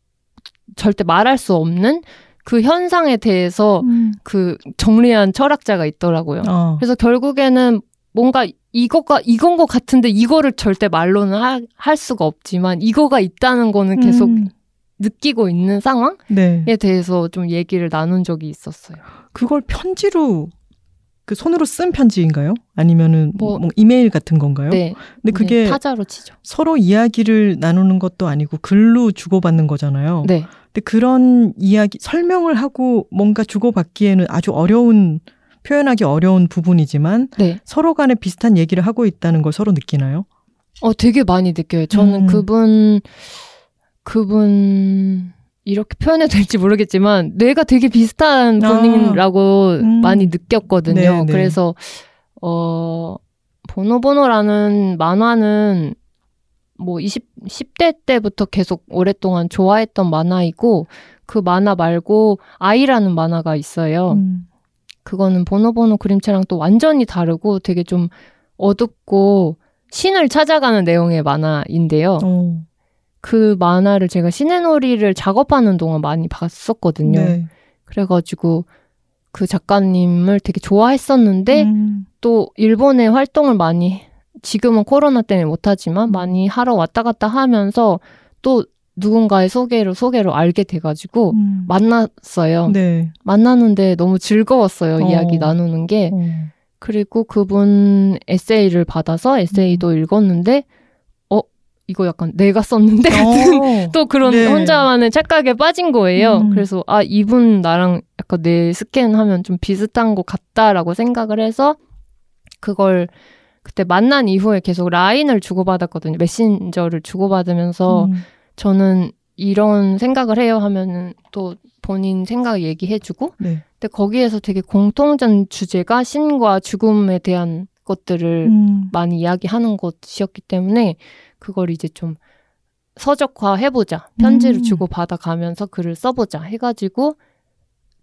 절대 말할 수 없는 그 현상에 대해서 음. 그 정리한 철학자가 있더라고요. 어. 그래서 결국에는 뭔가 이거가 이건 것 같은데 이거를 절대 말로는 하- 할 수가 없지만 이거가 있다는 거는 계속 음. 느끼고 있는 상황에 네. 대해서 좀 얘기를 나눈 적이 있었어요. 그걸 편지로 그 손으로 쓴 편지인가요? 아니면은 뭐, 뭐- 이메일 같은 건가요? 네. 근데 그게 네, 타자로 치죠. 서로 이야기를 나누는 것도 아니고 글로 주고받는 거잖아요. 네. 근데 그런 이야기 설명을 하고 뭔가 주고받기에는 아주 어려운 표현하기 어려운 부분이지만 네. 서로 간에 비슷한 얘기를 하고 있다는 걸 서로 느끼나요? 어, 되게 많이 느껴요. 저는 음. 그분, 그분, 이렇게 표현해도 될지 모르겠지만, 뇌가 되게 비슷한 아. 분이라고 음. 많이 느꼈거든요. 네, 네. 그래서, 어, 보노보노라는 만화는 뭐 20, 10대 때부터 계속 오랫동안 좋아했던 만화이고, 그 만화 말고 아이라는 만화가 있어요. 음. 그거는 보노보노 그림체랑 또 완전히 다르고 되게 좀 어둡고 신을 찾아가는 내용의 만화인데요. 어. 그 만화를 제가 신의 놀이를 작업하는 동안 많이 봤었거든요. 네. 그래가지고 그 작가님을 되게 좋아했었는데 음. 또 일본에 활동을 많이 지금은 코로나 때문에 못하지만 많이 하러 왔다 갔다 하면서 또 누군가의 소개로 소개로 알게 돼가지고 음. 만났어요. 네. 만나는데 너무 즐거웠어요. 어. 이야기 나누는 게. 어. 그리고 그분 에세이를 받아서 에세이도 음. 읽었는데, 어, 이거 약간 내가 썼는데 같은 어. 또 그런 네. 혼자만의 착각에 빠진 거예요. 음. 그래서 아, 이분 나랑 약간 내 스캔하면 좀 비슷한 것 같다라고 생각을 해서 그걸 그때 만난 이후에 계속 라인을 주고받았거든요. 메신저를 주고받으면서 음. 저는 이런 생각을 해요 하면은 또 본인 생각 얘기해주고 네. 근데 거기에서 되게 공통된 주제가 신과 죽음에 대한 것들을 음. 많이 이야기하는 것이었기 때문에 그걸 이제 좀 서적화 해보자 편지를 음. 주고 받아가면서 글을 써보자 해가지고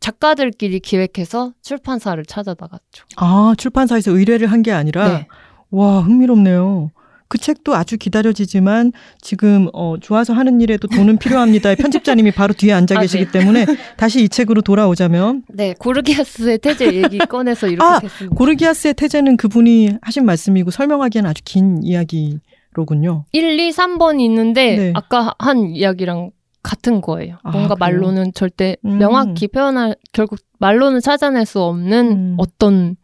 작가들끼리 기획해서 출판사를 찾아 나갔죠. 아, 출판사에서 의뢰를 한 게 아니라 네. 와, 흥미롭네요. 그 책도 아주 기다려지지만 지금 어, 좋아서 하는 일에도 돈은 필요합니다의 편집자님이 바로 뒤에 앉아 아, 계시기 네. 때문에 다시 이 책으로 돌아오자면 네, 고르기아스의 태제 얘기 꺼내서 이렇게 아, 됐습니다. 고르기아스의 태제는 그분이 하신 말씀이고 설명하기엔 아주 긴 이야기 로군요. 1, 2, 3번이 있는데 네. 아까 한 이야기랑 같은 거예요. 아, 뭔가 그래요? 말로는 절대 음. 명확히 표현할 결국 말로는 찾아낼 수 없는 음. 어떤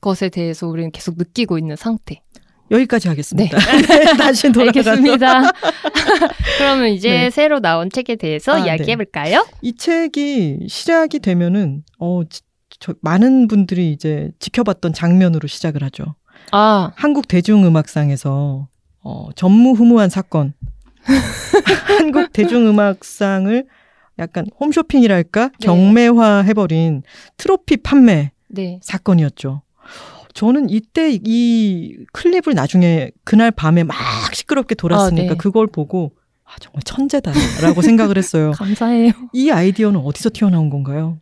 것에 대해서 우리는 계속 느끼고 있는 상태. 여기까지 하겠습니다. 다시 돌아가서 알겠습니다. 그러면 이제 네. 새로 나온 책에 대해서 아, 이야기해 볼까요? 이 책이 시작이 되면은 어 지- 저, 많은 분들이 이제 지켜봤던 장면으로 시작을 하죠. 아, 한국 대중음악상에서 어, 전무후무한 사건. 한국 대중음악상을 약간 홈쇼핑이랄까 네. 경매화 해버린 트로피 판매 네. 사건이었죠. 저는 이때 이 클립을 나중에 그날 밤에 막 시끄럽게 돌았으니까 아, 네. 그걸 보고 아, 정말 천재다라고 생각을 했어요. 감사해요. 이 아이디어는 어디서 튀어나온 건가요?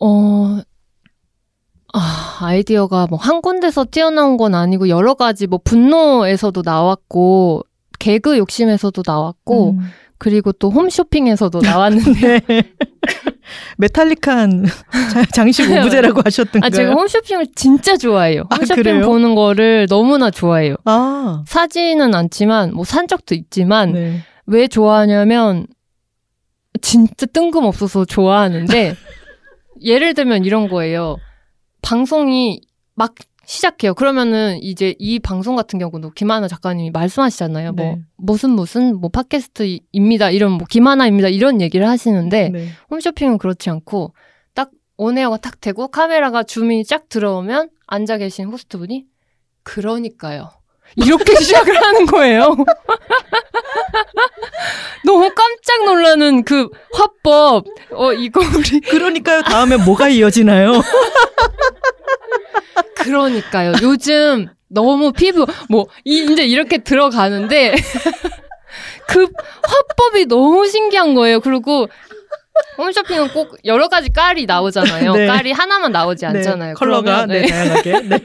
어, 아, 아이디어가 뭐 한 군데서 튀어나온 건 아니고 여러 가지 뭐 분노에서도 나왔고 개그 욕심에서도 나왔고 음. 그리고 또 홈쇼핑에서도 나왔는데 네. 메탈릭한 자- 장식 오브제라고 하셨던가요? 아 제가 홈쇼핑을 진짜 좋아해요. 아, 홈쇼핑 그래요? 보는 거를 너무나 좋아해요. 아, 사지는 않지만 뭐 산 적도 있지만 네. 왜 좋아하냐면 진짜 뜬금없어서 좋아하는데 예를 들면 이런 거예요. 방송이 막 시작해요. 그러면은 이제 이 방송 같은 경우도 김하나 작가님이 말씀하시잖아요. 뭐 네. 무슨 무슨 뭐 팟캐스트입니다. 이런 뭐 김하나입니다. 이런 얘기를 하시는데 네. 홈쇼핑은 그렇지 않고 딱 온에어가 탁 되고 카메라가 줌이 쫙 들어오면 앉아 계신 호스트분이 그러니까요. 이렇게 시작을 하는 거예요. 너무 깜짝 놀라는 그 화법. 어, 이거 우리. 그러니까요. 다음에 뭐가 이어지나요? 그러니까요. 요즘 너무 피부, 뭐, 이, 이제 이렇게 들어가는데, 그 화법이 너무 신기한 거예요. 그리고 홈쇼핑은 꼭 여러 가지 깔이 나오잖아요. 네. 깔이 하나만 나오지 않잖아요. 네, 컬러가 그러면, 네, 다양하게. 네.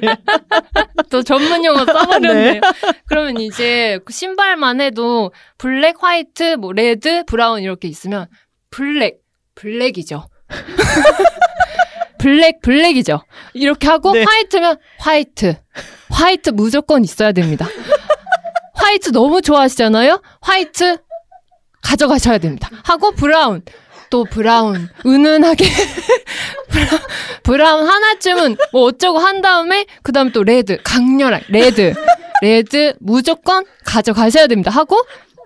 또 전문 용어 써버렸네요. 그러면 이제 그 신발만 해도 블랙, 화이트, 뭐 레드, 브라운 이렇게 있으면 블랙, 블랙이죠. 블랙, 블랙이죠. 이렇게 하고 네. 화이트면 화이트, 화이트 무조건 있어야 됩니다. 화이트 너무 좋아하시잖아요. 화이트 가져가셔야 됩니다. 하고 브라운 또 브라운 은은하게 브라- 브라운 하나쯤은 뭐 어쩌고 한 다음에 그 다음 또 레드 강렬한 레드 레드 무조건 가져가셔야 됩니다. 하고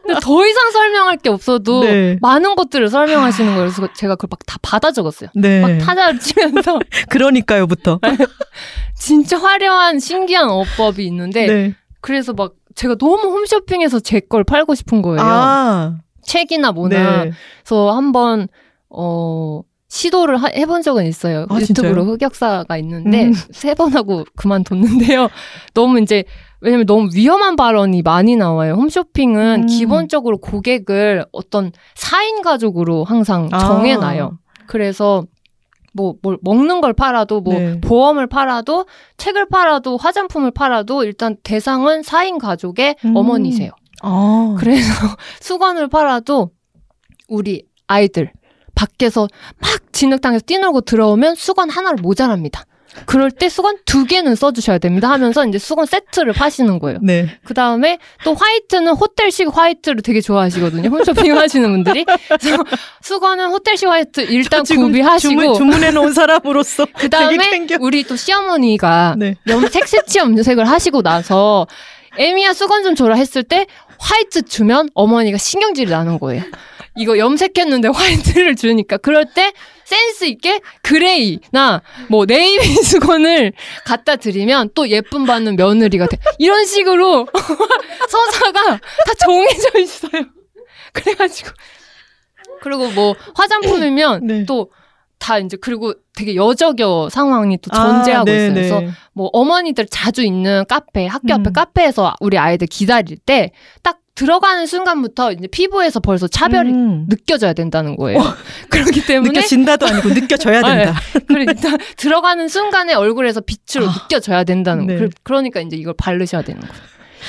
근데 더 이상 설명할 게 없어도 네. 많은 것들을 설명하시는 거예요. 그래서 제가 그걸 막 다 받아 적었어요. 네. 막 타자를 치면서 그러니까요부터. 진짜 화려한 신기한 어법이 있는데 네. 그래서 막 제가 너무 홈쇼핑에서 제 걸 팔고 싶은 거예요. 아. 책이나 뭐나 네. 그래서 한번 어 시도를 하- 해본 적은 있어요. 아, 유튜브로 진짜요? 흑역사가 있는데 음. 세번 하고 그만뒀는데요. 너무 이제 왜냐면 너무 위험한 발언이 많이 나와요. 홈쇼핑은 음. 기본적으로 고객을 어떤 4인 가족으로 항상 아. 정해놔요. 그래서 뭐, 뭘 먹는 걸 팔아도, 뭐, 네. 보험을 팔아도, 책을 팔아도, 화장품을 팔아도, 일단 대상은 4인 가족의 음. 어머니세요. 아. 그래서 수건을 팔아도 우리 아이들 밖에서 막 진흙탕에서 뛰놀고 들어오면 수건 하나로 모자랍니다. 그럴 때 수건 두 개는 써주셔야 됩니다 하면서 이제 수건 세트를 파시는 거예요. 네. 그 다음에 또 화이트는 호텔식 화이트를 되게 좋아하시거든요. 홈쇼핑 하시는 분들이. 그래서 수건은 호텔식 화이트 일단 구비하시고. 주문, 주문해 놓은 사람으로서 그 다음에. 우리 또 시어머니가 네. 염색 새치 염색을 하시고 나서 에미야 수건 좀 줘라 했을 때 화이트 주면 어머니가 신경질이 나는 거예요. 이거 염색했는데 화이트를 주니까 그럴 때 센스 있게 그레이나 뭐 네이비 수건을 갖다 드리면 또 예쁨 받는 며느리가 돼. 이런 식으로 서사가 다 정해져 있어요. 그래가지고 그리고 뭐 화장품이면 네. 또 다 이제 그리고 되게 여적여 상황이 또 아, 존재하고 네, 있어요. 그래서 네. 뭐 어머니들 자주 있는 카페, 학교 앞에 음. 카페에서 우리 아이들 기다릴 때 딱 들어가는 순간부터 이제 피부에서 벌써 차별이 음. 느껴져야 된다는 거예요. 그렇기 때문에 느껴진다도 아니고 느껴져야 아, 된다. 그러니까 들어가는 순간에 얼굴에서 빛으로 아, 느껴져야 된다는 네. 거예요. 그, 러니까 이제 이걸 바르셔야 되는 거예요.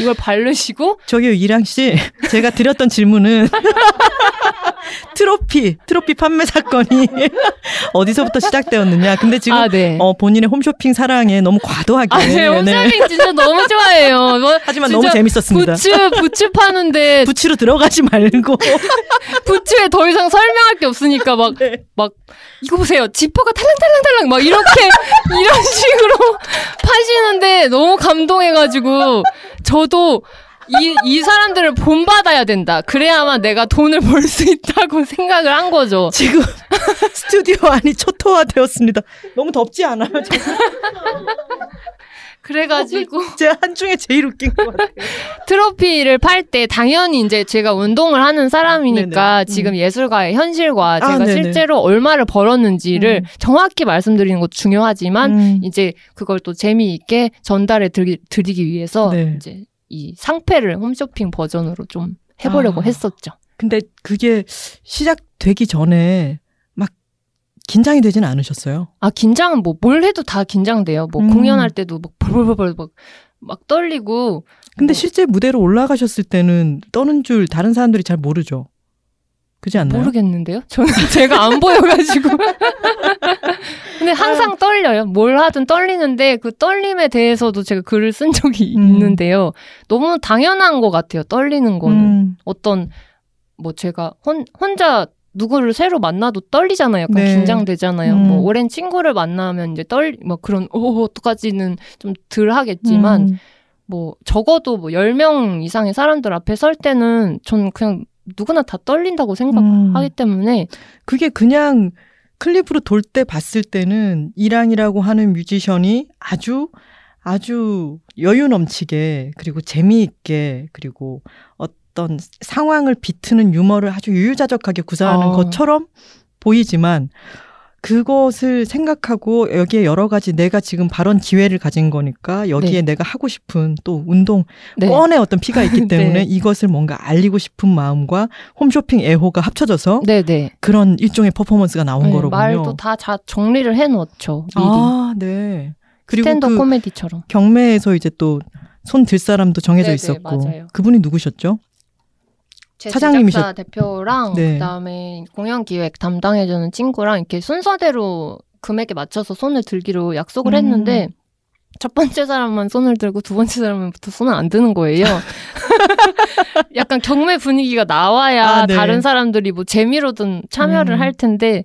이걸 바르시고 저기 이랑 씨, 제가 드렸던 질문은 트로피, 트로피 판매 사건이 어디서부터 시작되었느냐. 근데 지금 아 네. 어, 본인의 홈쇼핑 사랑에 너무 과도하게. 아, 네, 홈쇼핑 진짜 너무 좋아해요. 뭐, 하지만 너무 재밌었습니다. 부츠, 부츠 파는데, 부치로 들어가지 말고. 부츠에 더 이상 설명할 게 없으니까 막, 네. 막, 이거 보세요. 지퍼가 탈랑탈랑탈랑 막 이렇게, 이런 식으로 파시는데 너무 감동해가지고, 저도 이, 이 사람들을 본받아야 된다. 그래야만 내가 돈을 벌 수 있다고 생각을 한 거죠. 지금 스튜디오 안이 초토화 되었습니다. 너무 덥지 않아요? 그래가지고, 제가 한중에 제일 웃긴 것 같아요. 트로피를 팔 때 당연히 이제 제가 운동을 하는 사람이니까 네네. 지금 음. 예술가의 현실과 아, 제가 네네. 실제로 얼마를 벌었는지를 음. 정확히 말씀드리는 것도 중요하지만 음. 이제 그걸 또 재미있게 전달해 드리, 드리기 위해서 네. 이제 이 상패를 홈쇼핑 버전으로 좀 해보려고 아. 했었죠. 근데 그게 시작되기 전에 막 긴장이 되진 않으셨어요? 아 긴장은 뭐 뭘 해도 다 긴장돼요. 뭐 음. 공연할 때도 막 벌벌벌벌 막, 막 떨리고 근데 뭐- 실제 무대로 올라가셨을 때는 떠는 줄 다른 사람들이 잘 모르죠. 그지 않나요? 모르겠는데요? 저는 제가 안 보여가지고. 근데 항상 떨려요. 뭘 하든 떨리는데 그 떨림에 대해서도 제가 글을 쓴 적이 음. 있는데요. 너무 당연한 것 같아요. 떨리는 거는. 음, 어떤 뭐 제가 혼, 혼자 누구를 새로 만나도 떨리잖아요. 약간 네. 긴장되잖아요. 음. 뭐 오랜 친구를 만나면 이제 떨, 뭐 그런, 오, 어떡하지는 좀 덜 하겠지만, 음, 뭐 적어도 뭐 10명 이상의 사람들 앞에 설 때는 전 그냥 누구나 다 떨린다고 생각하기 음. 때문에 그게 그냥 클립으로 돌 때 봤을 때는 이랑이라고 하는 뮤지션이 아주 아주 여유 넘치게 그리고 재미있게 그리고 어떤 상황을 비트는 유머를 아주 유유자적하게 구사하는 어. 것처럼 보이지만 그것을 생각하고 여기에 여러 가지 내가 지금 발언 기회를 가진 거니까 여기에 네. 내가 하고 싶은 또 운동 네. 뻔의 어떤 피가 있기 네. 때문에 이것을 뭔가 알리고 싶은 마음과 홈쇼핑 애호가 합쳐져서 네네. 그런 일종의 퍼포먼스가 나온 네, 거로군요. 말도 다 자, 정리를 해놓죠. 미리. 아, 네. 그리고 스탠드 그 코미디처럼. 경매에서 이제 또 손들 사람도 정해져 네네, 있었고 맞아요. 그분이 누구셨죠? 제 차장님이셨- 제작사 대표랑 네. 그다음에 공연 기획 담당해주는 친구랑 이렇게 순서대로 금액에 맞춰서 손을 들기로 약속을 음. 했는데 첫 번째 사람만 손을 들고 두 번째 사람부터 손을 안 드는 거예요. 약간 경매 분위기가 나와야 아, 네. 다른 사람들이 뭐 재미로든 참여를 음. 할 텐데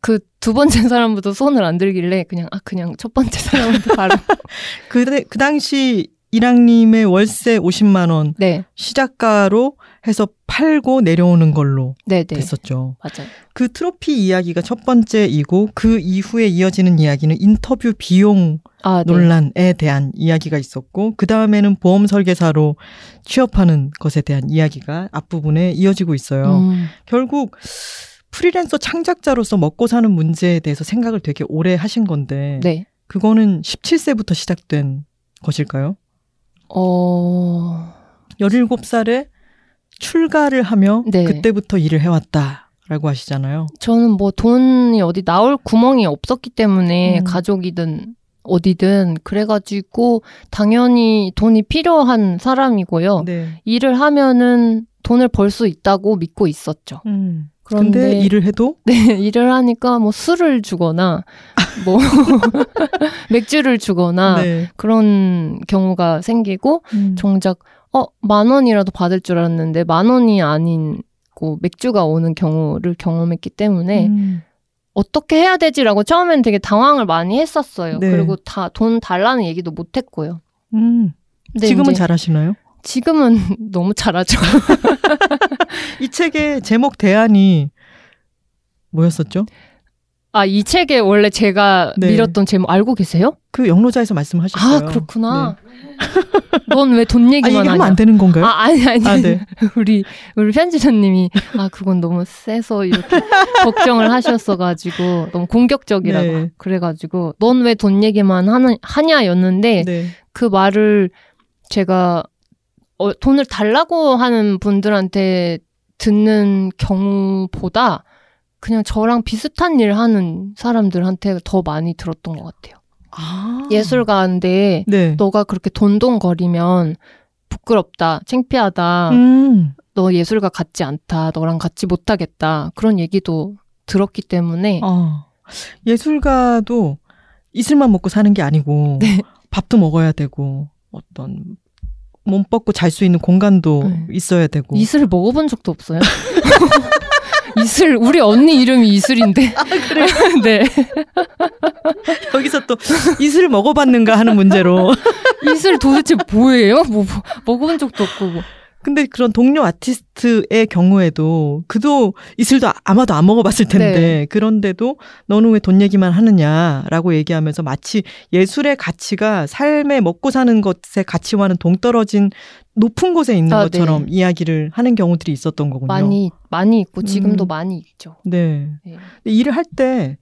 그 두 번째 사람부터 손을 안 들길래 그냥 아 그냥 첫 번째 사람부터 바로 그, 그 당시 이랑님의 월세 50만 원 네 시작가로 해서 팔고 내려오는 걸로 네네 됐었죠. 맞아요. 그 트로피 이야기가 첫 번째이고 그 이후에 이어지는 이야기는 인터뷰 비용 아 네. 논란에 대한 이야기가 있었고 그 다음에는 보험 설계사로 취업하는 것에 대한 이야기가 앞부분에 이어지고 있어요. 음, 결국 프리랜서 창작자로서 먹고 사는 문제에 대해서 생각을 되게 오래 하신 건데 네. 그거는 17세부터 시작된 것일까요? 어 17살에 출가를 하며 네. 그때부터 일을 해왔다 라고 하시잖아요. 저는 뭐 돈이 어디 나올 구멍이 없었기 때문에 음. 가족이든 어디든 그래가지고 당연히 돈이 필요한 사람이고요. 네. 일을 하면은 돈을 벌 수 있다고 믿고 있었죠. 음. 그런데 근데 일을 해도 네, 일을 하니까 뭐 술을 주거나 뭐 맥주를 주거나 네. 그런 경우가 생기고 음. 정작 어 만 원이라도 받을 줄 알았는데 만 원이 아니고 맥주가 오는 경우를 경험했기 때문에 음. 어떻게 해야 되지라고 처음엔 되게 당황을 많이 했었어요. 네. 그리고 다 돈 달라는 얘기도 못 했고요. 음. 지금은 잘하시나요? 지금은 너무 잘하죠. 이 책의 제목 대안이 뭐였었죠? 아, 이 책에 원래 제가 네. 밀었던 제목 알고 계세요? 그 영로자에서 말씀하셨어요. 아, 그렇구나. 넌왜돈 아, 얘기만 이게 하냐? 하면 안 되는 건가요? 아, 아니, 아니. 아, 네. 우리, 우리 편집자님이, 아, 그건 너무 세서 이렇게 걱정을 하셨어가지고, 너무 공격적이라고. 네. 그래가지고, 넌 왜 돈 얘기만 하는, 하냐 였는데, 네. 그 말을 제가, 어, 돈을 달라고 하는 분들한테 듣는 경우보다, 그냥 저랑 비슷한 일 하는 사람들한테 더 많이 들었던 것 같아요. 아. 예술가인데, 네. 너가 그렇게 돈돈거리면 부끄럽다, 창피하다, 음. 너 예술가 같지 않다, 너랑 같이 못하겠다 그런 얘기도 들었기 때문에 어. 예술가도 이슬만 먹고 사는 게 아니고 네. 밥도 먹어야 되고 어떤 몸 뻗고 잘 수 있는 공간도 네. 있어야 되고 이슬 먹어본 적도 없어요. 이슬 우리 언니 이름이 이슬인데. 아, 네. 여기서 또 이슬 먹어봤는가 하는 문제로 이슬 도대체 뭐예요? 뭐, 뭐 먹어본 적도 없고 뭐. 근데 그런 동료 아티스트의 경우에도 그도 이슬도 아마도 안 먹어봤을 텐데 네. 그런데도 너는 왜 돈 얘기만 하느냐라고 얘기하면서 마치 예술의 가치가 삶에 먹고 사는 것의 가치와는 동떨어진 높은 곳에 있는 아, 것처럼 네. 이야기를 하는 경우들이 있었던 거군요. 많이 많이 있고 지금도 음. 많이 있죠. 네. 네. 일을 할 때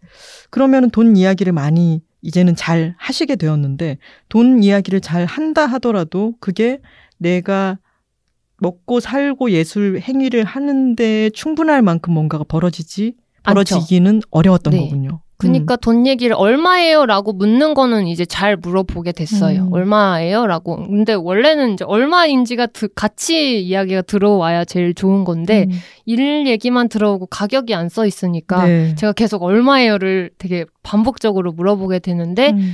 그러면은 돈 이야기를 많이 이제는 잘 하시게 되었는데 돈 이야기를 잘 한다 하더라도 그게 내가 먹고 살고 예술 행위를 하는데 충분할 만큼 뭔가가 벌어지지 않죠. 벌어지기는 어려웠던 네. 거군요. 그러니까 돈 얘기를 얼마예요라고 묻는 거는 이제 잘 물어보게 됐어요. 음. 얼마예요라고. 근데 원래는 이제 얼마인지가 드- 같이 이야기가 들어와야 제일 좋은 건데 음. 일 얘기만 들어오고 가격이 안 써 있으니까 네. 제가 계속 얼마예요를 되게 반복적으로 물어보게 되는데 음.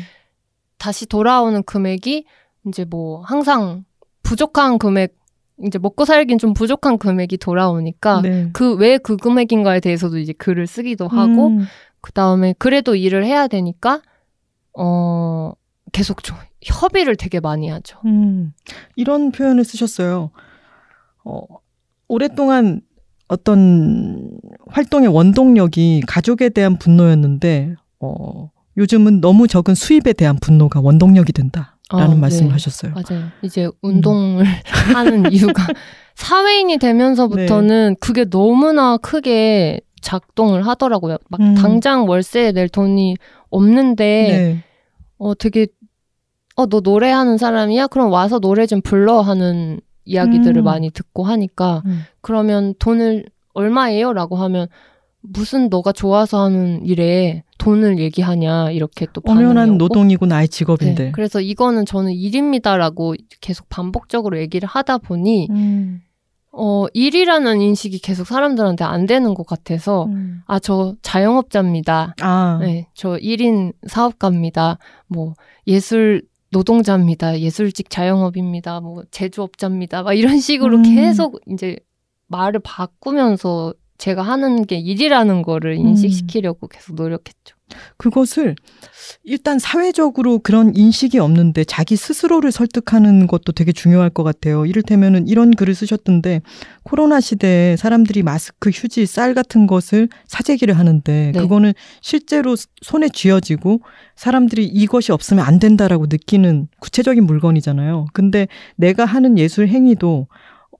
다시 돌아오는 금액이 이제 뭐 항상 부족한 금액 이제 먹고 살긴 좀 부족한 금액이 돌아오니까 네. 그왜 그 금액인가에 대해서도 이제 글을 쓰기도 하고 음. 그 다음에 그래도 일을 해야 되니까 어 계속 좀 협의를 되게 많이 하죠. 음, 이런 표현을 쓰셨어요. 어, 오랫동안 어떤 활동의 원동력이 가족에 대한 분노였는데 어, 요즘은 너무 적은 수입에 대한 분노가 원동력이 된다 라는 어, 말씀을 네. 하셨어요. 맞아요. 이제 운동을 하는 이유가 사회인이 되면서부터는 그게 너무나 크게 작동을 하더라고요. 막 음. 당장 월세 낼 돈이 없는데 네. 어 되게 어 너 노래하는 사람이야? 그럼 와서 노래 좀 불러 하는 이야기들을 음. 많이 듣고 하니까 음. 그러면 돈을 얼마예요? 라고 하면 무슨 너가 좋아서 하는 일에 돈을 얘기하냐 이렇게 또 엄연한. 노동이고 나의 직업인데. 네, 그래서 이거는 저는 일입니다라고 계속 반복적으로 얘기를 하다 보니 음. 어 일이라는 인식이 계속 사람들한테 안 되는 것 같아서 음. 아 저 자영업자입니다. 아, 네, 저 1인 사업가입니다. 뭐 예술 노동자입니다. 예술직 자영업입니다. 뭐 제조업자입니다. 막 이런 식으로 음. 계속 이제 말을 바꾸면서 제가 하는 게 일이라는 거를 인식시키려고 계속 노력했죠. 그것을 일단 사회적으로 그런 인식이 없는데 자기 스스로를 설득하는 것도 되게 중요할 것 같아요. 이를테면은 이런 글을 쓰셨던데 코로나 시대에 사람들이 마스크, 휴지, 쌀 같은 것을 사재기를 하는데 네. 그거는 실제로 손에 쥐어지고 사람들이 이것이 없으면 안 된다라고 느끼는 구체적인 물건이잖아요. 근데 내가 하는 예술 행위도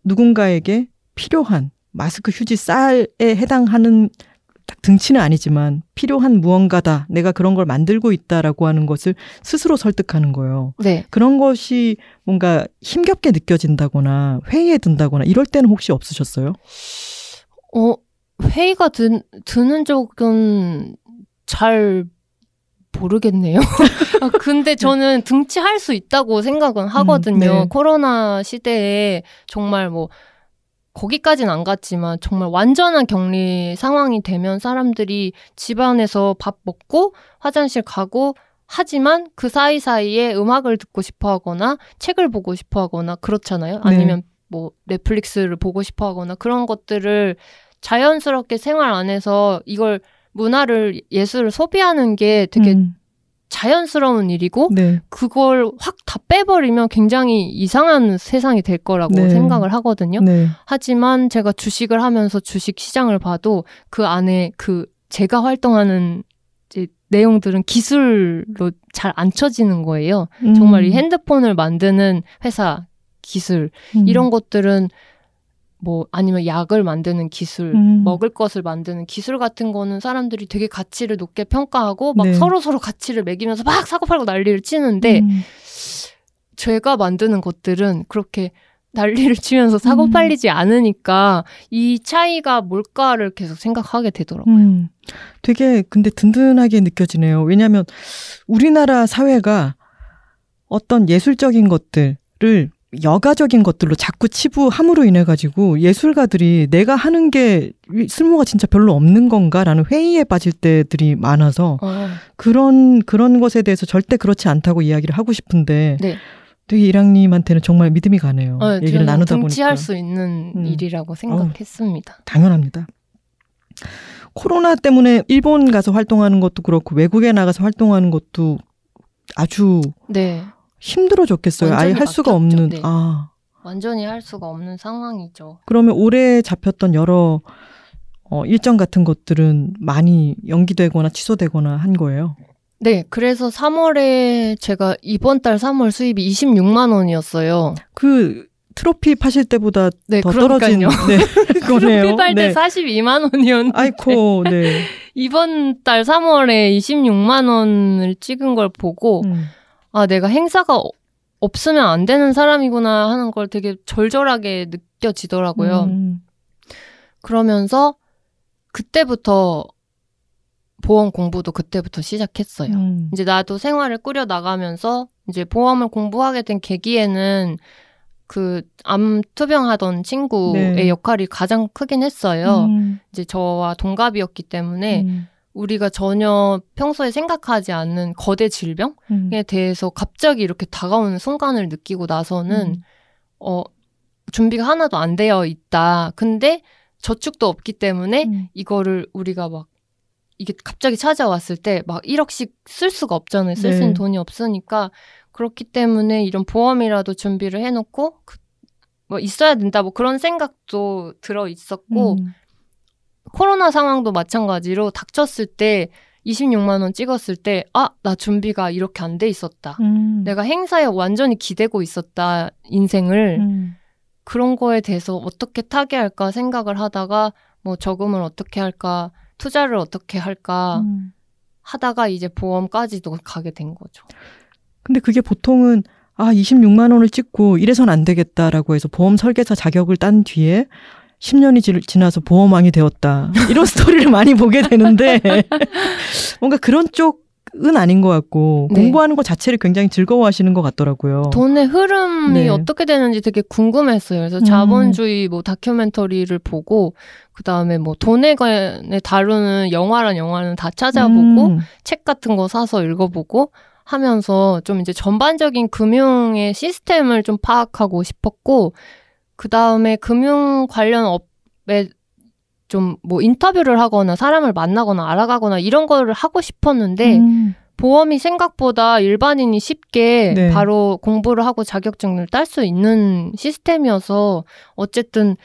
누군가에게 필요한 마스크, 휴지, 쌀에 해당하는 딱 등치는 아니지만 필요한 무언가다. 내가 그런 걸 만들고 있다라고 하는 것을 스스로 설득하는 거예요. 네. 그런 것이 뭔가 힘겹게 느껴진다거나 회의에 든다거나 이럴 때는 혹시 없으셨어요? 어, 회의가 드, 드는 적은 잘 모르겠네요. 아, 근데 저는 등치할 수 있다고 생각은 하거든요. 네. 코로나 시대에 정말 뭐, 거기까지는 안 갔지만 정말 완전한 격리 상황이 되면 사람들이 집안에서 밥 먹고 화장실 가고 하지만 그 사이사이에 음악을 듣고 싶어 하거나 책을 보고 싶어 하거나 그렇잖아요. 아니면 뭐 넷플릭스를 보고 싶어 하거나 그런 것들을 자연스럽게 생활 안에서 이걸 문화를 예술을 소비하는 게 되게 음, 자연스러운 일이고 네. 그걸 확 다 빼버리면 굉장히 이상한 세상이 될 거라고 네. 생각을 하거든요. 네. 하지만 제가 주식을 하면서 주식 시장을 봐도 그 안에 그 제가 활동하는 내용들은 기술로 잘 안 쳐지는 거예요. 음, 정말 이 핸드폰을 만드는 회사 기술 음, 이런 것들은 뭐 아니면 약을 만드는 기술, 음. 먹을 것을 만드는 기술 같은 거는 사람들이 되게 가치를 높게 평가하고 막 네. 서로 서로 가치를 매기면서 막 사고 팔고 난리를 치는데 음, 제가 만드는 것들은 그렇게 난리를 치면서 사고 음. 팔리지 않으니까 이 차이가 뭘까를 계속 생각하게 되더라고요. 음, 되게 근데 든든하게 느껴지네요. 왜냐하면 우리나라 사회가 어떤 예술적인 것들을 여가적인 것들로 자꾸 치부함으로 인해 가지고 예술가들이 내가 하는 게 쓸모가 진짜 별로 없는 건가라는 회의에 빠질 때들이 많아서 어, 그런 그런 것에 대해서 절대 그렇지 않다고 이야기를 하고 싶은데 네. 되게 이랑님한테는 정말 믿음이 가네요. 어, 얘기를 나누다 보니까 등치할 수 있는 음. 일이라고 생각했습니다. 당연합니다. 코로나 때문에 일본 가서 활동하는 것도 그렇고 외국에 나가서 활동하는 것도 아주 네. 힘들어 졌겠어요. 아예 완전히 할 수가. 없는. 네. 아 완전히 할 수가 없는 상황이죠. 그러면 올해 잡혔던 여러 어, 일정 같은 것들은 많이 연기되거나 취소되거나 한 거예요. 네, 그래서 3월에 제가 이번 달 3월 수입이 26만 원이었어요. 그 트로피 파실 때보다 네, 더 떨어진. 네, 거네요. 트로피 팔때 네. 42만 원이었는데 아이코, 네. 이번 달 3월에 26만 원을 찍은 걸 보고 음, 아 내가 행사가 어- 없으면 안 되는 사람이구나 하는 걸 되게 절절하게 느껴지더라고요. 음, 그러면서 그때부터 보험 공부도 그때부터 시작했어요. 음, 이제 나도 생활을 꾸려 나가면서 이제 보험을 공부하게 된 계기에는 그 암 투병하던 친구의 네. 역할이 가장 크긴 했어요. 음, 이제 저와 동갑이었기 때문에 음, 우리가 전혀 평소에 생각하지 않는 거대 질병에 음, 대해서 갑자기 이렇게 다가오는 순간을 느끼고 나서는 음. 어 준비가 하나도 안 되어 있다. 근데 저축도 없기 때문에 음. 이거를 우리가 막 이게 갑자기 찾아왔을 때 막 1억씩 쓸 수가 없잖아요. 쓸수 네. 있는 돈이 없으니까 그렇기 때문에 이런 보험이라도 준비를 해놓고 그, 뭐 있어야 된다 뭐 그런 생각도 들어 있었고 음. 코로나 상황도 마찬가지로 닥쳤을 때 26만 원 찍었을 때 아, 나 준비가 이렇게 안 돼 있었다. 음. 내가 행사에 완전히 기대고 있었다. 인생을 음. 그런 거에 대해서 어떻게 타개할까 생각을 하다가 뭐 저금을 어떻게 할까, 투자를 어떻게 할까 음. 하다가 이제 보험까지도 가게 된 거죠. 근데 그게 보통은 아 26만 원을 찍고 이래선 안 되겠다라고 해서 보험 설계사 자격을 딴 뒤에 10년이 지, 지나서 보험왕이 되었다 이런 스토리를 많이 보게 되는데 뭔가 그런 쪽 은 아닌 것 같고 네. 공부하는 것 자체를 굉장히 즐거워하시는 것 같더라고요. 돈의 흐름이 네. 어떻게 되는지 되게 궁금했어요. 그래서 음. 자본주의 뭐 다큐멘터리를 보고 그 다음에 뭐 돈에 관해 다루는 영화란 영화는 다 찾아보고 음. 책 같은 거 사서 읽어보고 하면서 좀 이제 전반적인 금융의 시스템을 좀 파악하고 싶었고 그 다음에 금융 관련 업에 좀 뭐 인터뷰를 하거나 사람을 만나거나 알아가거나 이런 거를 하고 싶었는데 음. 보험이 생각보다 일반인이 쉽게 네. 바로 공부를 하고 자격증을 딸 수 있는 시스템이어서 어쨌든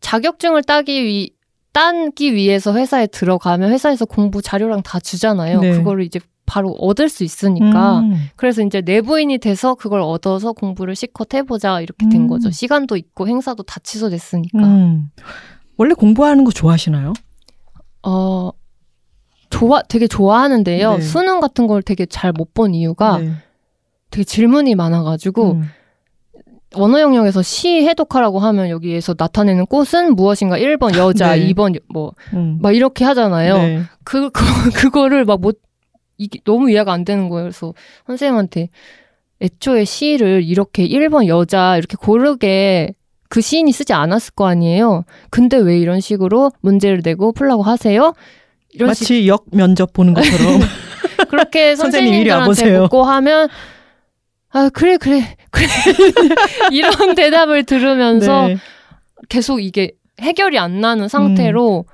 자격증을 따기 위 따기 위해서 회사에 들어가면 회사에서 공부 자료랑 다 주잖아요. 네. 그거를 이제 바로 얻을 수 있으니까. 음. 그래서 이제 내부인이 돼서 그걸 얻어서 공부를 실컷 해보자 이렇게 된 음. 거죠. 시간도 있고 행사도 다 취소됐으니까. 음. 원래 공부하는 거 좋아하시나요? 어 좋아 되게 좋아하는데요. 네. 수능 같은 걸 되게 잘 못 본 이유가 네. 되게 질문이 많아가지고 음. 언어 영역에서 시 해독하라고 하면 여기에서 나타내는 꽃은 무엇인가 1번 여자, 네. 2번 뭐막 음. 이렇게 하잖아요. 네. 그, 그 그거를 막 못 이게 너무 이해가 안 되는 거예요. 그래서 선생님한테 애초에 시를 이렇게 1번 여자 이렇게 고르게 그 시인이 쓰지 않았을 거 아니에요. 근데 왜 이런 식으로 문제를 내고 풀라고 하세요? 이런 식 마치 역 면접 보는 것처럼 그렇게 선생님 선생님들한테. 묻고 하면 아 그래 그래 그래 이런 대답을 들으면서 네. 계속 이게 해결이 안 나는 음. 상태로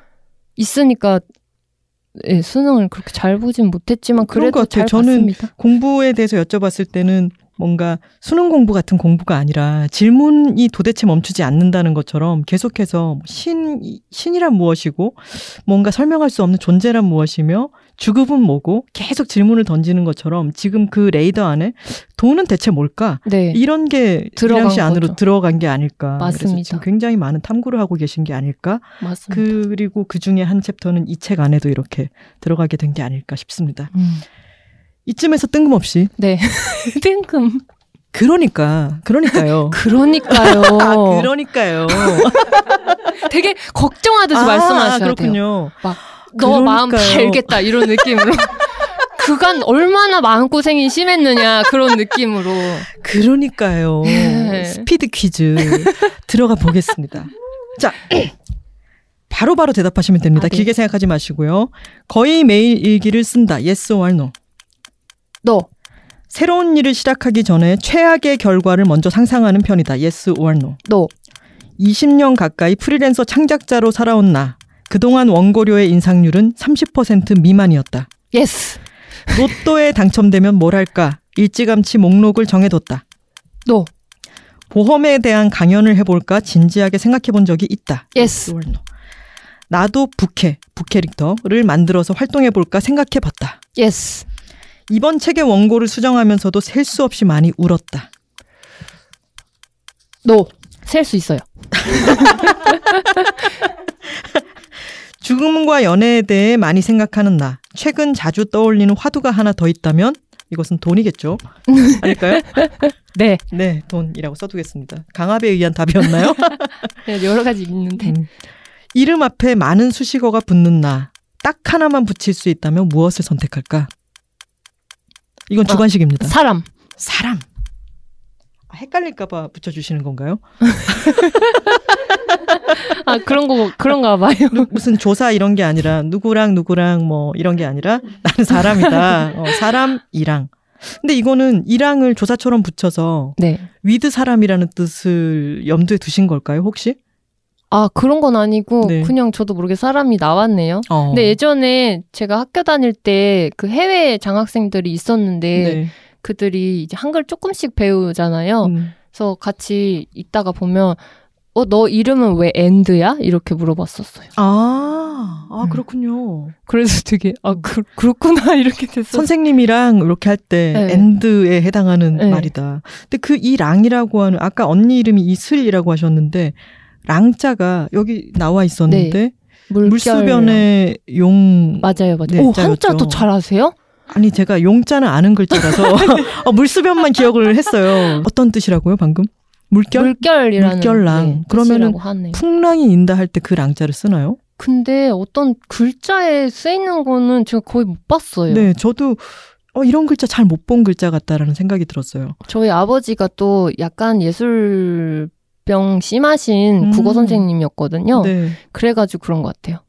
있으니까 예, 수능을 그렇게 잘 보진 못했지만 그런 그래도 것 같아요. 잘 저는 봤습니다. 공부에 대해서 여쭤봤을 때는 뭔가 수능 공부 같은 공부가 아니라 질문이 도대체 멈추지 않는다는 것처럼 계속해서 신, 신이란 무엇이고 뭔가 설명할 수 없는 존재란 무엇이며 주급은 뭐고 계속 질문을 던지는 것처럼 지금 그 레이더 안에 돈은 대체 뭘까? 네. 이런 게 들어간 이랑시 안으로 거죠. 들어간 게 아닐까. 맞습니다. 지금 굉장히 많은 탐구를 하고 계신 게 아닐까. 맞습니다. 그리고 그 중에 한 챕터는 이 책 안에도 이렇게 들어가게 된 게 아닐까 싶습니다. 음. 이쯤에서 뜬금없이 네. 뜬금. 그러니까 그러니까요. 그러니까요. 아, 그러니까요. 되게 걱정하듯이 아, 말씀하셔야 돼요. 그렇군요. 너마 음 그러니까요. 달겠다 이런 느낌으로. 그간 얼마나 마음고생이 심했느냐 그런 느낌으로. 그러니까요. 네. 스피드 퀴즈 들어가 보겠습니다. 자. 바로바로 대답하시면 됩니다. 아, 네. 길게 생각하지 마시고요. 거의 매일 일기를 쓴다. Yes or no. 너 새로운 일을 시작하기 전에 최악의 결과를 먼저 상상하는 편이다. Yes or no. No. 20년 가까이 프리랜서 창작자로 살아온 나. 그동안 원고료의 인상률은 30% 미만이었다. Yes. 로또에 당첨되면 뭘 할까? 일찌감치 목록을 정해뒀다. No. 보험에 대한 강연을 해볼까 진지하게 생각해 본 적이 있다. Yes. No. 나도 부캐, 부캐릭터를 만들어서 활동해 볼까 생각해 봤다. Yes. 이번 책의 원고를 수정하면서도 셀 수 없이 많이 울었다. 너셀수 있어요. 죽음과 연애에 대해 많이 생각하는 나. 최근 자주 떠올리는 화두가 하나 더 있다면 이것은 돈이겠죠. 아닐까요? 네. 네, 돈이라고 써두겠습니다. 강압에 의한 답이었나요? 네, 여러 가지 있는데. 음. 이름 앞에 많은 수식어가 붙는 나. 딱 하나만 붙일 수 있다면 무엇을 선택할까? 이건 주관식입니다. 사람. 사람. 아, 헷갈릴까봐 붙여주시는 건가요? 아 그런 거 그런가 봐요. 누- 무슨 조사 이런 게 아니라 누구랑 누구랑 뭐 이런 게 아니라 나는 사람이다. 어, 사람이랑. 근데 이거는 이랑을 조사처럼 붙여서 네. with 사람이라는 뜻을 염두에 두신 걸까요, 혹시? 아 그런 건 아니고 네. 그냥 저도 모르게 사람이 나왔네요. 어. 근데 예전에 제가 학교 다닐 때 그 해외 장학생들이 있었는데 네. 그들이 이제 한글 조금씩 배우잖아요. 음. 그래서 같이 있다가 보면 어 너 이름은 왜 엔드야? 이렇게 물어봤었어요. 아. 아, 그렇군요. 그래서 되게 아 그, 그렇구나 이렇게 됐어. 선생님이랑 이렇게 할 때 네. 엔드에 해당하는 네. 말이다. 근데 그 이 랑이라고 하는 아까 언니 이름이 이슬이라고 하셨는데 랑자가 여기 나와 있었는데 물결. 물수변의 용 맞아요, 맞아요. 네, 오, 자였죠. 한자도 잘 아세요? 아니 제가 용자는 아는 글자라서 어, 물수변만 기억을 했어요. 어떤 뜻이라고요 방금? 물결? 물결이라는 물결랑. 네, 그러면은. 풍랑이 인다 할 때 그 랑자를 쓰나요? 근데 어떤 글자에 쓰이는 거는 제가 거의 못 봤어요. 네, 저도 어, 이런 글자 잘 못 본 글자 같다라는 생각이 들었어요. 저희 아버지가 또 약간 예술병 심하신 음. 국어 선생님이었거든요. 네. 그래가지고 그런 것 같아요.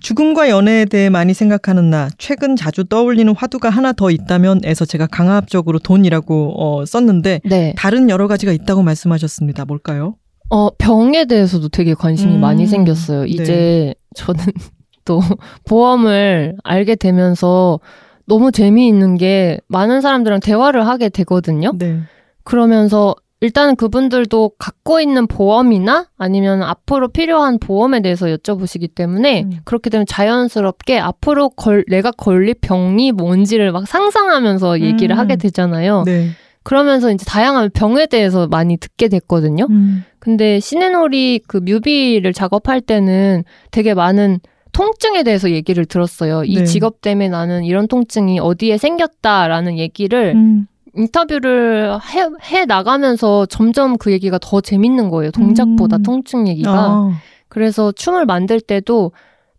죽음과 연애에 대해 많이 생각하는 나, 최근 자주 떠올리는 화두가 하나 더 있다면에서 제가 강압적으로 돈이라고 어, 썼는데 네. 다른 여러 가지가 있다고 말씀하셨습니다. 뭘까요? 어, 병에 대해서도 되게 관심이 음. 많이 생겼어요. 이제 저는 또 보험을 알게 되면서 너무 재미있는 게 많은 사람들이랑 대화를 하게 되거든요. 네. 그러면서 일단은 그분들도 갖고 있는 보험이나 아니면 앞으로 필요한 보험에 대해서 여쭤보시기 때문에 음. 그렇게 되면 자연스럽게 앞으로 걸, 내가 걸릴 병이 뭔지를 막 상상하면서 얘기를 음. 하게 되잖아요. 네. 그러면서 이제 다양한 병에 대해서 많이 듣게 됐거든요. 음. 근데 신의놀이 그 뮤비를 작업할 때는 되게 많은 통증에 대해서 얘기를 들었어요. 이 네. 직업 때문에 나는 이런 통증이 어디에 생겼다라는 얘기를 음. 인터뷰를 해, 해 나가면서 점점 그 얘기가 더 재밌는 거예요. 동작보다 음. 통증 얘기가. 아. 그래서 춤을 만들 때도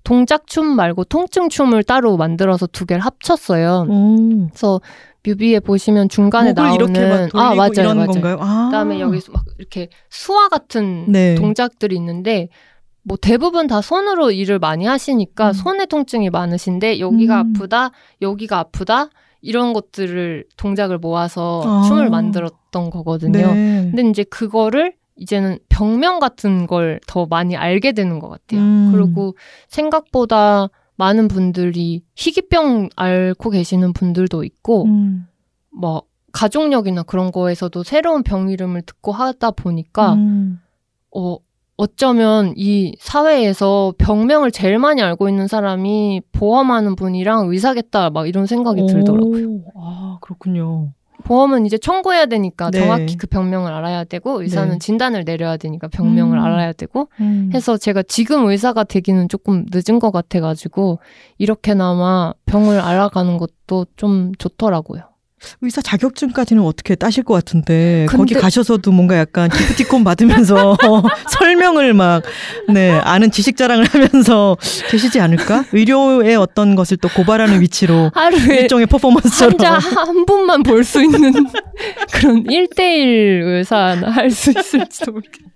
동작 춤 말고 통증 춤을 따로 만들어서 두 개를 합쳤어요. 오. 그래서 뮤비에 보시면 중간에 나오는 아 맞아요, 맞아요. 건가요? 아. 그다음에 여기서 막 이렇게 수화 같은 네. 동작들이 있는데 뭐 대부분 다 손으로 일을 많이 하시니까 음. 손에 통증이 많으신데 여기가 음. 아프다, 여기가 아프다 이런 것들을 동작을 모아서 아. 춤을 만들었던 거거든요. 네. 근데 이제 그거를 이제는 병명 같은 걸 더 많이 알게 되는 것 같아요. 음. 그리고 생각보다 많은 분들이 희귀병 앓고 계시는 분들도 있고 음. 뭐 가족력이나 그런 거에서도 새로운 병 이름을 듣고 하다 보니까 음. 어 어쩌면 이 사회에서 병명을 제일 많이 알고 있는 사람이 보험하는 분이랑 의사겠다 막 이런 생각이 들더라고요. 오. 아, 그렇군요. 보험은 이제 청구해야 되니까 네. 정확히 그 병명을 알아야 되고 의사는 네. 진단을 내려야 되니까 병명을 음. 알아야 되고 음. 해서 제가 지금 의사가 되기는 조금 늦은 것 같아가지고 이렇게나마 병을 알아가는 것도 좀 좋더라고요. 의사 자격증까지는 어떻게 따실 것 같은데 거기 가셔서도 뭔가 약간 기프티콘 받으면서 설명을 막 네, 아는 지식 자랑을 하면서 계시지 않을까? 의료의 어떤 것을 또 고발하는 위치로 하루에 일종의 퍼포먼스처럼 환자 한 분만 볼 수 있는 그런 1대1 의사나 할 수 있을지도 모르겠어요.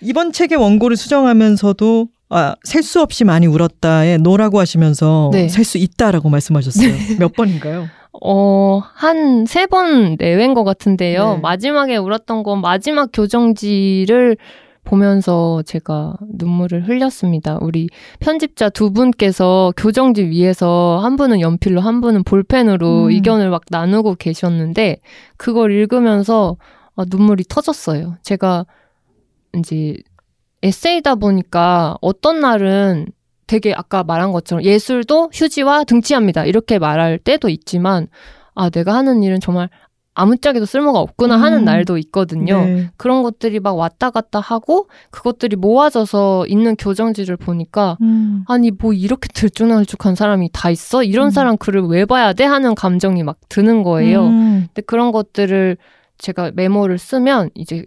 이번 책의 원고를 수정하면서도 아, 셀 수 없이 많이 울었다에 no라고 하시면서 네. 셀수 있다라고 말씀하셨어요. 몇 번인가요? 어, 한 세 번 내외인 것 같은데요. 네. 마지막에 울었던 건 마지막 교정지를 보면서 제가 눈물을 흘렸습니다. 우리 편집자 두 분께서 교정지 위에서 한 분은 연필로 한 분은 볼펜으로 음. 의견을 막 나누고 계셨는데 그걸 읽으면서 아, 눈물이 터졌어요. 제가 이제 에세이다 보니까 어떤 날은 되게 아까 말한 것처럼 예술도 휴지와 등치합니다. 이렇게 말할 때도 있지만 아, 내가 하는 일은 정말 아무짝에도 쓸모가 없구나 하는 음. 날도 있거든요. 네. 그런 것들이 막 왔다 갔다 하고 그것들이 모아져서 있는 교정지를 보니까 음. 아니 뭐 이렇게 들쭉날쭉한 사람이 다 있어? 이런 음. 사람 글을 왜 봐야 돼? 하는 감정이 막 드는 거예요. 음. 근데 그런 것들을 제가 메모를 쓰면 이제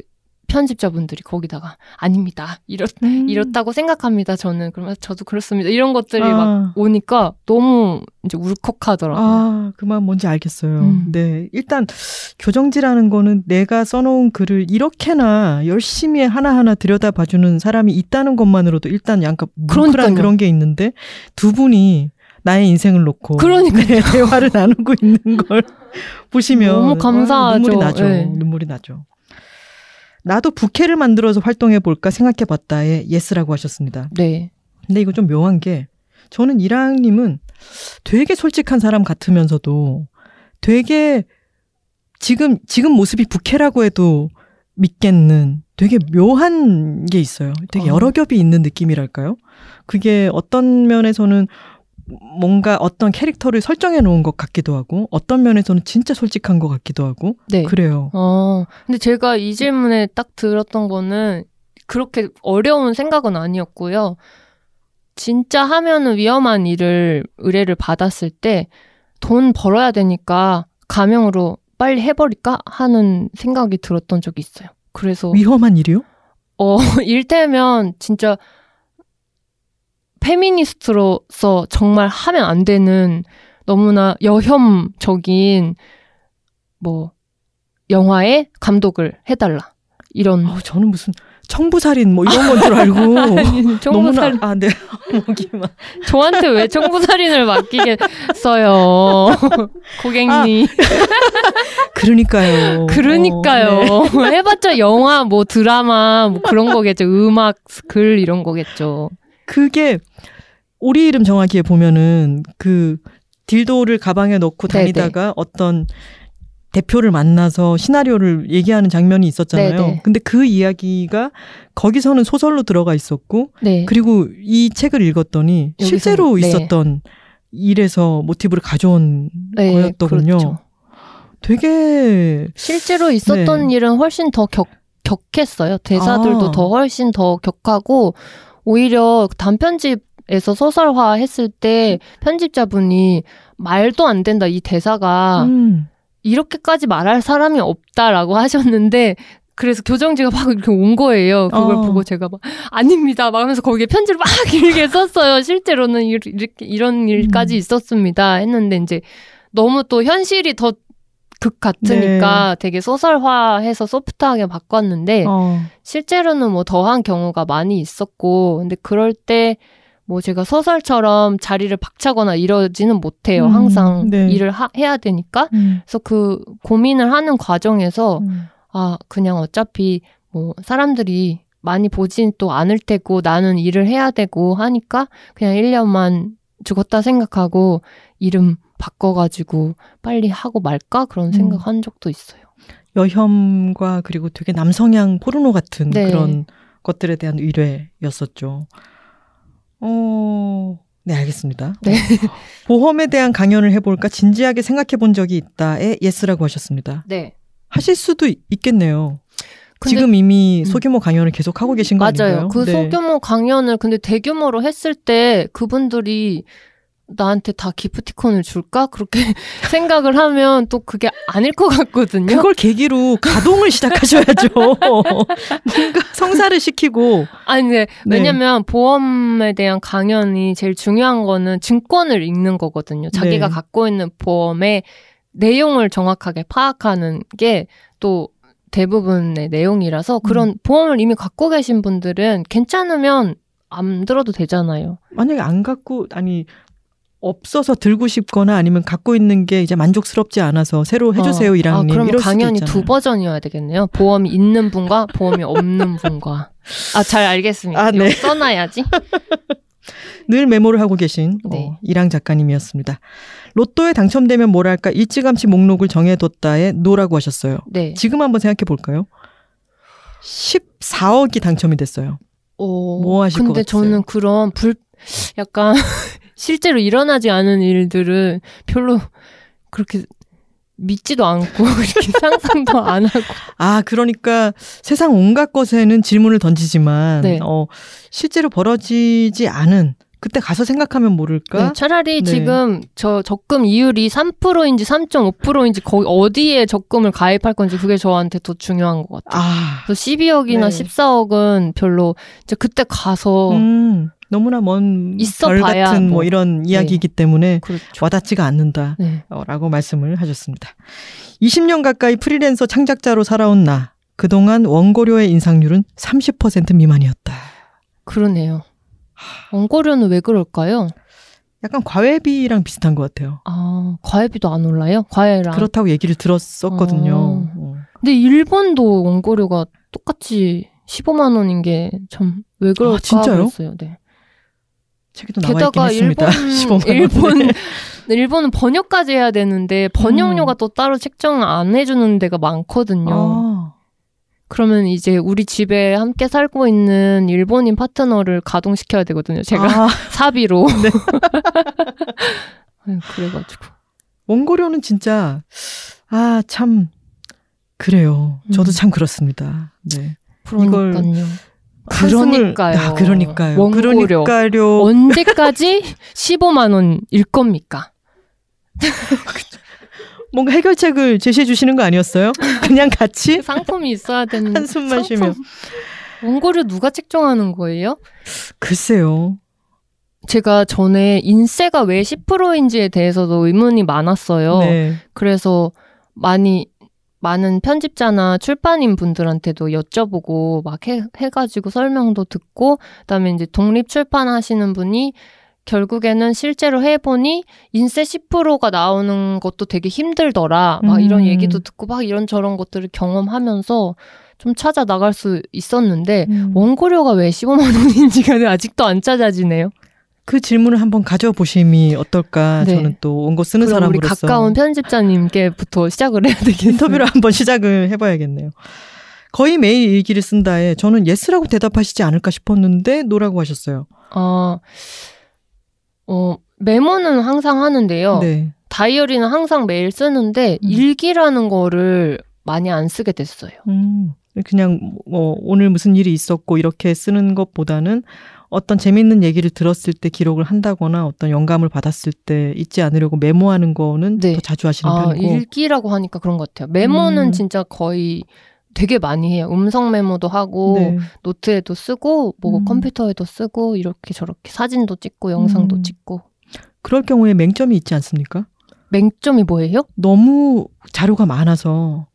편집자분들이 거기다가 아닙니다. 이렇 음. 이렇다고 생각합니다. 저는 그러면 저도 그렇습니다. 이런 것들이 아. 막 오니까 너무 이제 울컥하더라고요. 아, 그만 뭔지 알겠어요. 음. 네. 일단, 교정지라는 거는 내가 써놓은 글을 이렇게나 열심히 하나하나 들여다봐주는 사람이 있다는 것만으로도 일단 약간 뭉클한. 그런 게 있는데, 두 분이 나의 인생을 놓고. 그러니까요. 네, 대화를 나누고 있는 걸 보시면. 너무 감사하죠. 아, 눈물이 나죠. 네. 눈물이 나죠. 나도 부캐를 만들어서 활동해 볼까 생각해 봤다에 yes라고 하셨습니다. 네. 근데 이거 좀 묘한 게 저는 이랑님은 되게 솔직한 사람 같으면서도 되게 지금 지금 모습이 부캐라고 해도 믿겠는 되게 묘한 게 있어요. 되게 어. 여러 겹이 있는 느낌이랄까요? 그게 어떤 면에서는 뭔가 어떤 캐릭터를 설정해 놓은 것 같기도 하고 어떤 면에서는 진짜 솔직한 것 같기도 하고 네. 그래요. 어, 근데 제가 이 질문에 딱 들었던 거는 그렇게 어려운 생각은 아니었고요. 진짜 하면은 위험한 일을 의뢰를 받았을 때 돈 벌어야 되니까 가명으로 빨리 해버릴까 하는 생각이 들었던 적이 있어요. 그래서 위험한 일이요? 어 일테면 진짜 페미니스트로서 정말 하면 안 되는 너무나 여혐적인 뭐 영화의 감독을 해달라. 이런. 아, 저는 무슨 청부살인 뭐 이런 건 줄 알고. 청부살인. 너무나 아네. 목이만. 저한테 왜 청부살인을 맡기겠어요? 고객님. 그러니까요. 그러니까요. 어, 네. 해봤자 영화 뭐 드라마 뭐 그런 거겠죠. 음악 글 이런 거겠죠 그게 우리 이름 정하기에 보면은 그 딜도를 가방에 넣고 네네. 다니다가 어떤 대표를 만나서 시나리오를 얘기하는 장면이 있었잖아요. 네네. 근데 그 이야기가 거기서는 소설로 들어가 있었고 네 그리고 이 책을 읽었더니 여기서는- 실제로 네. 있었던 일에서 모티브를 가져온 네, 거였더군요. 그렇죠. 되게 실제로 있었던 네. 일은 훨씬 더 격, 격했어요. 대사들도 아. 더 훨씬 더 격하고 오히려 단편집에서 소설화 했을 때 편집자분이 말도 안 된다 이 대사가 음, 이렇게까지 말할 사람이 없다라고 하셨는데 그래서 교정지가 막 이렇게 온 거예요. 그걸 어. 보고 제가 막 아닙니다. 막 하면서 거기에 편지를 막 길게 썼어요. 실제로는 이- 이렇게 이런 일까지 음. 있었습니다. 했는데 이제 너무 또 현실이 더 극 같으니까 되게 소설화해서 소프트하게 바꿨는데 어, 실제로는 뭐 더한 경우가 많이 있었고 근데 그럴 때 뭐 제가 소설처럼 자리를 박차거나 이러지는 못해요. 음, 항상 네. 일을 하- 해야 되니까. 음, 그래서 그 고민을 하는 과정에서 음. 아 그냥 어차피 뭐 사람들이 많이 보진 또 않을 테고 나는 일을 해야 되고 하니까 그냥 1년만 죽었다 생각하고 이름 바꿔가지고 빨리 하고 말까 그런 음. 생각한 적도 있어요. 여혐과 그리고 되게 남성향 포르노 같은 네. 그런 것들에 대한 의뢰였었죠. 어, 네, 알겠습니다. 네. 보험에 대한 강연을 해볼까 진지하게 생각해 본 적이 있다에 yes라고 하셨습니다. 네. 하실 수도 있- 있겠네요. 지금 이미 음. 소규모 강연을 계속 하고 계신 거 맞아요. 아닌가요? 그 네. 소규모 강연을 근데 대규모로 했을 때 그분들이 나한테 다 기프티콘을 줄까? 그렇게 생각을 하면 또 그게 아닐 것 같거든요. 그걸 계기로 가동을 시작하셔야죠. 뭔가 성사를 시키고 아니, 네. 왜냐면 보험에 대한 강연이 제일 중요한 거는 증권을 읽는 거거든요. 자기가 네. 갖고 있는 보험의 내용을 정확하게 파악하는 게또 대부분의 내용이라서 그런 음. 보험을 이미 갖고 계신 분들은 괜찮으면 안 들어도 되잖아요. 만약에 안 갖고 아니 없어서 들고 싶거나 아니면 갖고 있는 게 이제 만족스럽지 않아서 새로 해주세요 어. 이랑님 아, 그럼 강연이. 두 버전이어야 되겠네요. 보험이 있는 분과 보험이 없는 분과. 아, 잘 알겠습니다. 아, 네. 써놔야지. 늘 메모를 하고 계신 네. 어, 이랑 작가님이었습니다. 로또에 당첨되면 뭘 할까 일찌감치 목록을 정해뒀다에 no라고 하셨어요. 네. 지금 한번 생각해 볼까요? 14억이 당첨이 됐어요. 어, 뭐 하실 것 근데? 저는 그런 불, 약간, 실제로 일어나지 않은 일들은 별로 그렇게 믿지도 않고, 이렇게 상상도 안 하고. 아, 그러니까 세상 온갖 것에는 질문을 던지지만 네. 어, 실제로 벌어지지 않은 그때 가서 생각하면 모를까? 네, 차라리 네. 지금 저 적금 이율이 3%인지 3.5%인지 거기 어디에 적금을 가입할 건지 그게 저한테 더 중요한 것 같아요. 아, 그래서 12억이나 네. 14억은 별로 이제 그때 가서 음, 너무나 먼 별 같은 뭐 뭐. 이런 이야기이기 때문에 그렇죠. 와닿지가 않는다. 네. 어, 라고 말씀을 하셨습니다. 20년 가까이 프리랜서 창작자로 살아온 나. 그동안 원고료의 인상률은 30% 미만이었다. 그러네요. 원고료는 왜 그럴까요? 약간 과외비랑 비슷한 것 같아요. 아, 과외비도 안 올라요? 과외랑. 그렇다고 얘기를 들었었거든요. 어. 어. 근데 일본도 원고료가 똑같이 15만 원인 게 참 왜 그럴까 아, 진짜요? 그랬어요. 네. 책에도 나와 있긴 게다가. 일본 15만 원에. 일본 일본은 번역까지 해야 되는데 번역료가 음. 또 따로 책정을 안 해주는 데가 많거든요. 아, 그러면 이제 우리 집에 함께 살고 있는 일본인 파트너를 가동시켜야 되거든요. 제가 아, 사비로. 네. 그래가지고. 원고료는 진짜 아 참 그래요. 저도 음. 참 그렇습니다. 네. 그러니까요. 한숨을- 그러니까요. 아, 그러니까요. 원고료. 그러니까요. 언제까지 15만 원일 겁니까? 뭔가 해결책을 제시해 주시는 거 아니었어요? 그냥 같이 상품이 있어야 되는 한숨만. 쉬며. 원고료 누가 책정하는 거예요? 글쎄요. 제가 전에 인세가 왜 10%인지에 대해서도 의문이 많았어요. 네. 그래서 많이 많은 편집자나 출판인 분들한테도 여쭤보고 막 해, 해가지고 설명도 듣고 그다음에 이제 독립 출판하시는 분이 결국에는 실제로 해보니 인세 10%가 나오는 것도 되게 힘들더라. 막 음. 이런 얘기도 듣고 막 이런 저런 것들을 경험하면서 좀 찾아 나갈 수 있었는데 음. 원고료가 왜 15만 원인지가 아직도 안 찾아지네요. 그 질문을 한번 가져보심이 어떨까? 네. 저는 또 원고 쓰는 사람으로서 가까운 편집자님께부터 시작을 해야 되겠네요. 인터뷰를 한번 시작을 해봐야겠네요. 거의 매일 일기를 쓴다에 저는 yes라고 대답하시지 않을까 싶었는데 no라고 하셨어요. 아, 어, 메모는 항상 하는데요. 네. 다이어리는 항상 매일 쓰는데 음. 일기라는 거를 많이 안 쓰게 됐어요. 음, 그냥 뭐 오늘 무슨 일이 있었고 이렇게 쓰는 것보다는 어떤 재밌는 얘기를 들었을 때 기록을 한다거나 어떤 영감을 받았을 때 잊지 않으려고 메모하는 거는 네. 더 자주 하시는 아, 편이고. 일기라고 하니까 그런 것 같아요. 메모는 음. 진짜 거의 되게 많이 해요. 음성 메모도 하고 네. 노트에도 쓰고 뭐 음. 컴퓨터에도 쓰고 이렇게 저렇게 사진도 찍고 영상도 음. 찍고 그럴 경우에 맹점이 있지 않습니까? 맹점이 뭐예요? 너무 자료가 많아서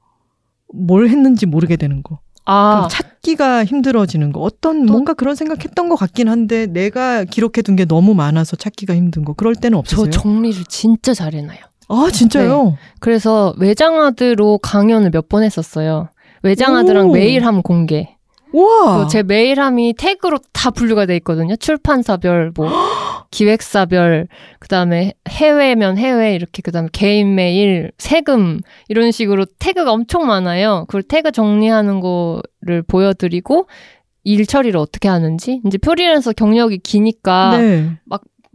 뭘 했는지 모르게 되는 거. 아, 그럼 찾기가 힘들어지는 거. 어떤 또- 뭔가 그런 생각했던 것 같긴 한데 내가 기록해둔 게 너무 많아서 찾기가 힘든 거. 그럴 때는 저 없으세요? 정리를 진짜 잘해놔요. 아 진짜요? 그래서 외장하드로 강연을 몇 번 했었어요. 외장하드랑 오. 메일함 공개. 우와. 그리고 제 메일함이 태그로 다 분류가 돼 있거든요. 출판사별, 뭐 기획사별, 그 다음에 해외면 해외 이렇게 그 다음에 개인 메일, 세금 이런 식으로 태그가 엄청 많아요. 그걸 태그 정리하는 거를 보여드리고 일 처리를 어떻게 하는지 이제 프리랜서 경력이 기니까 네.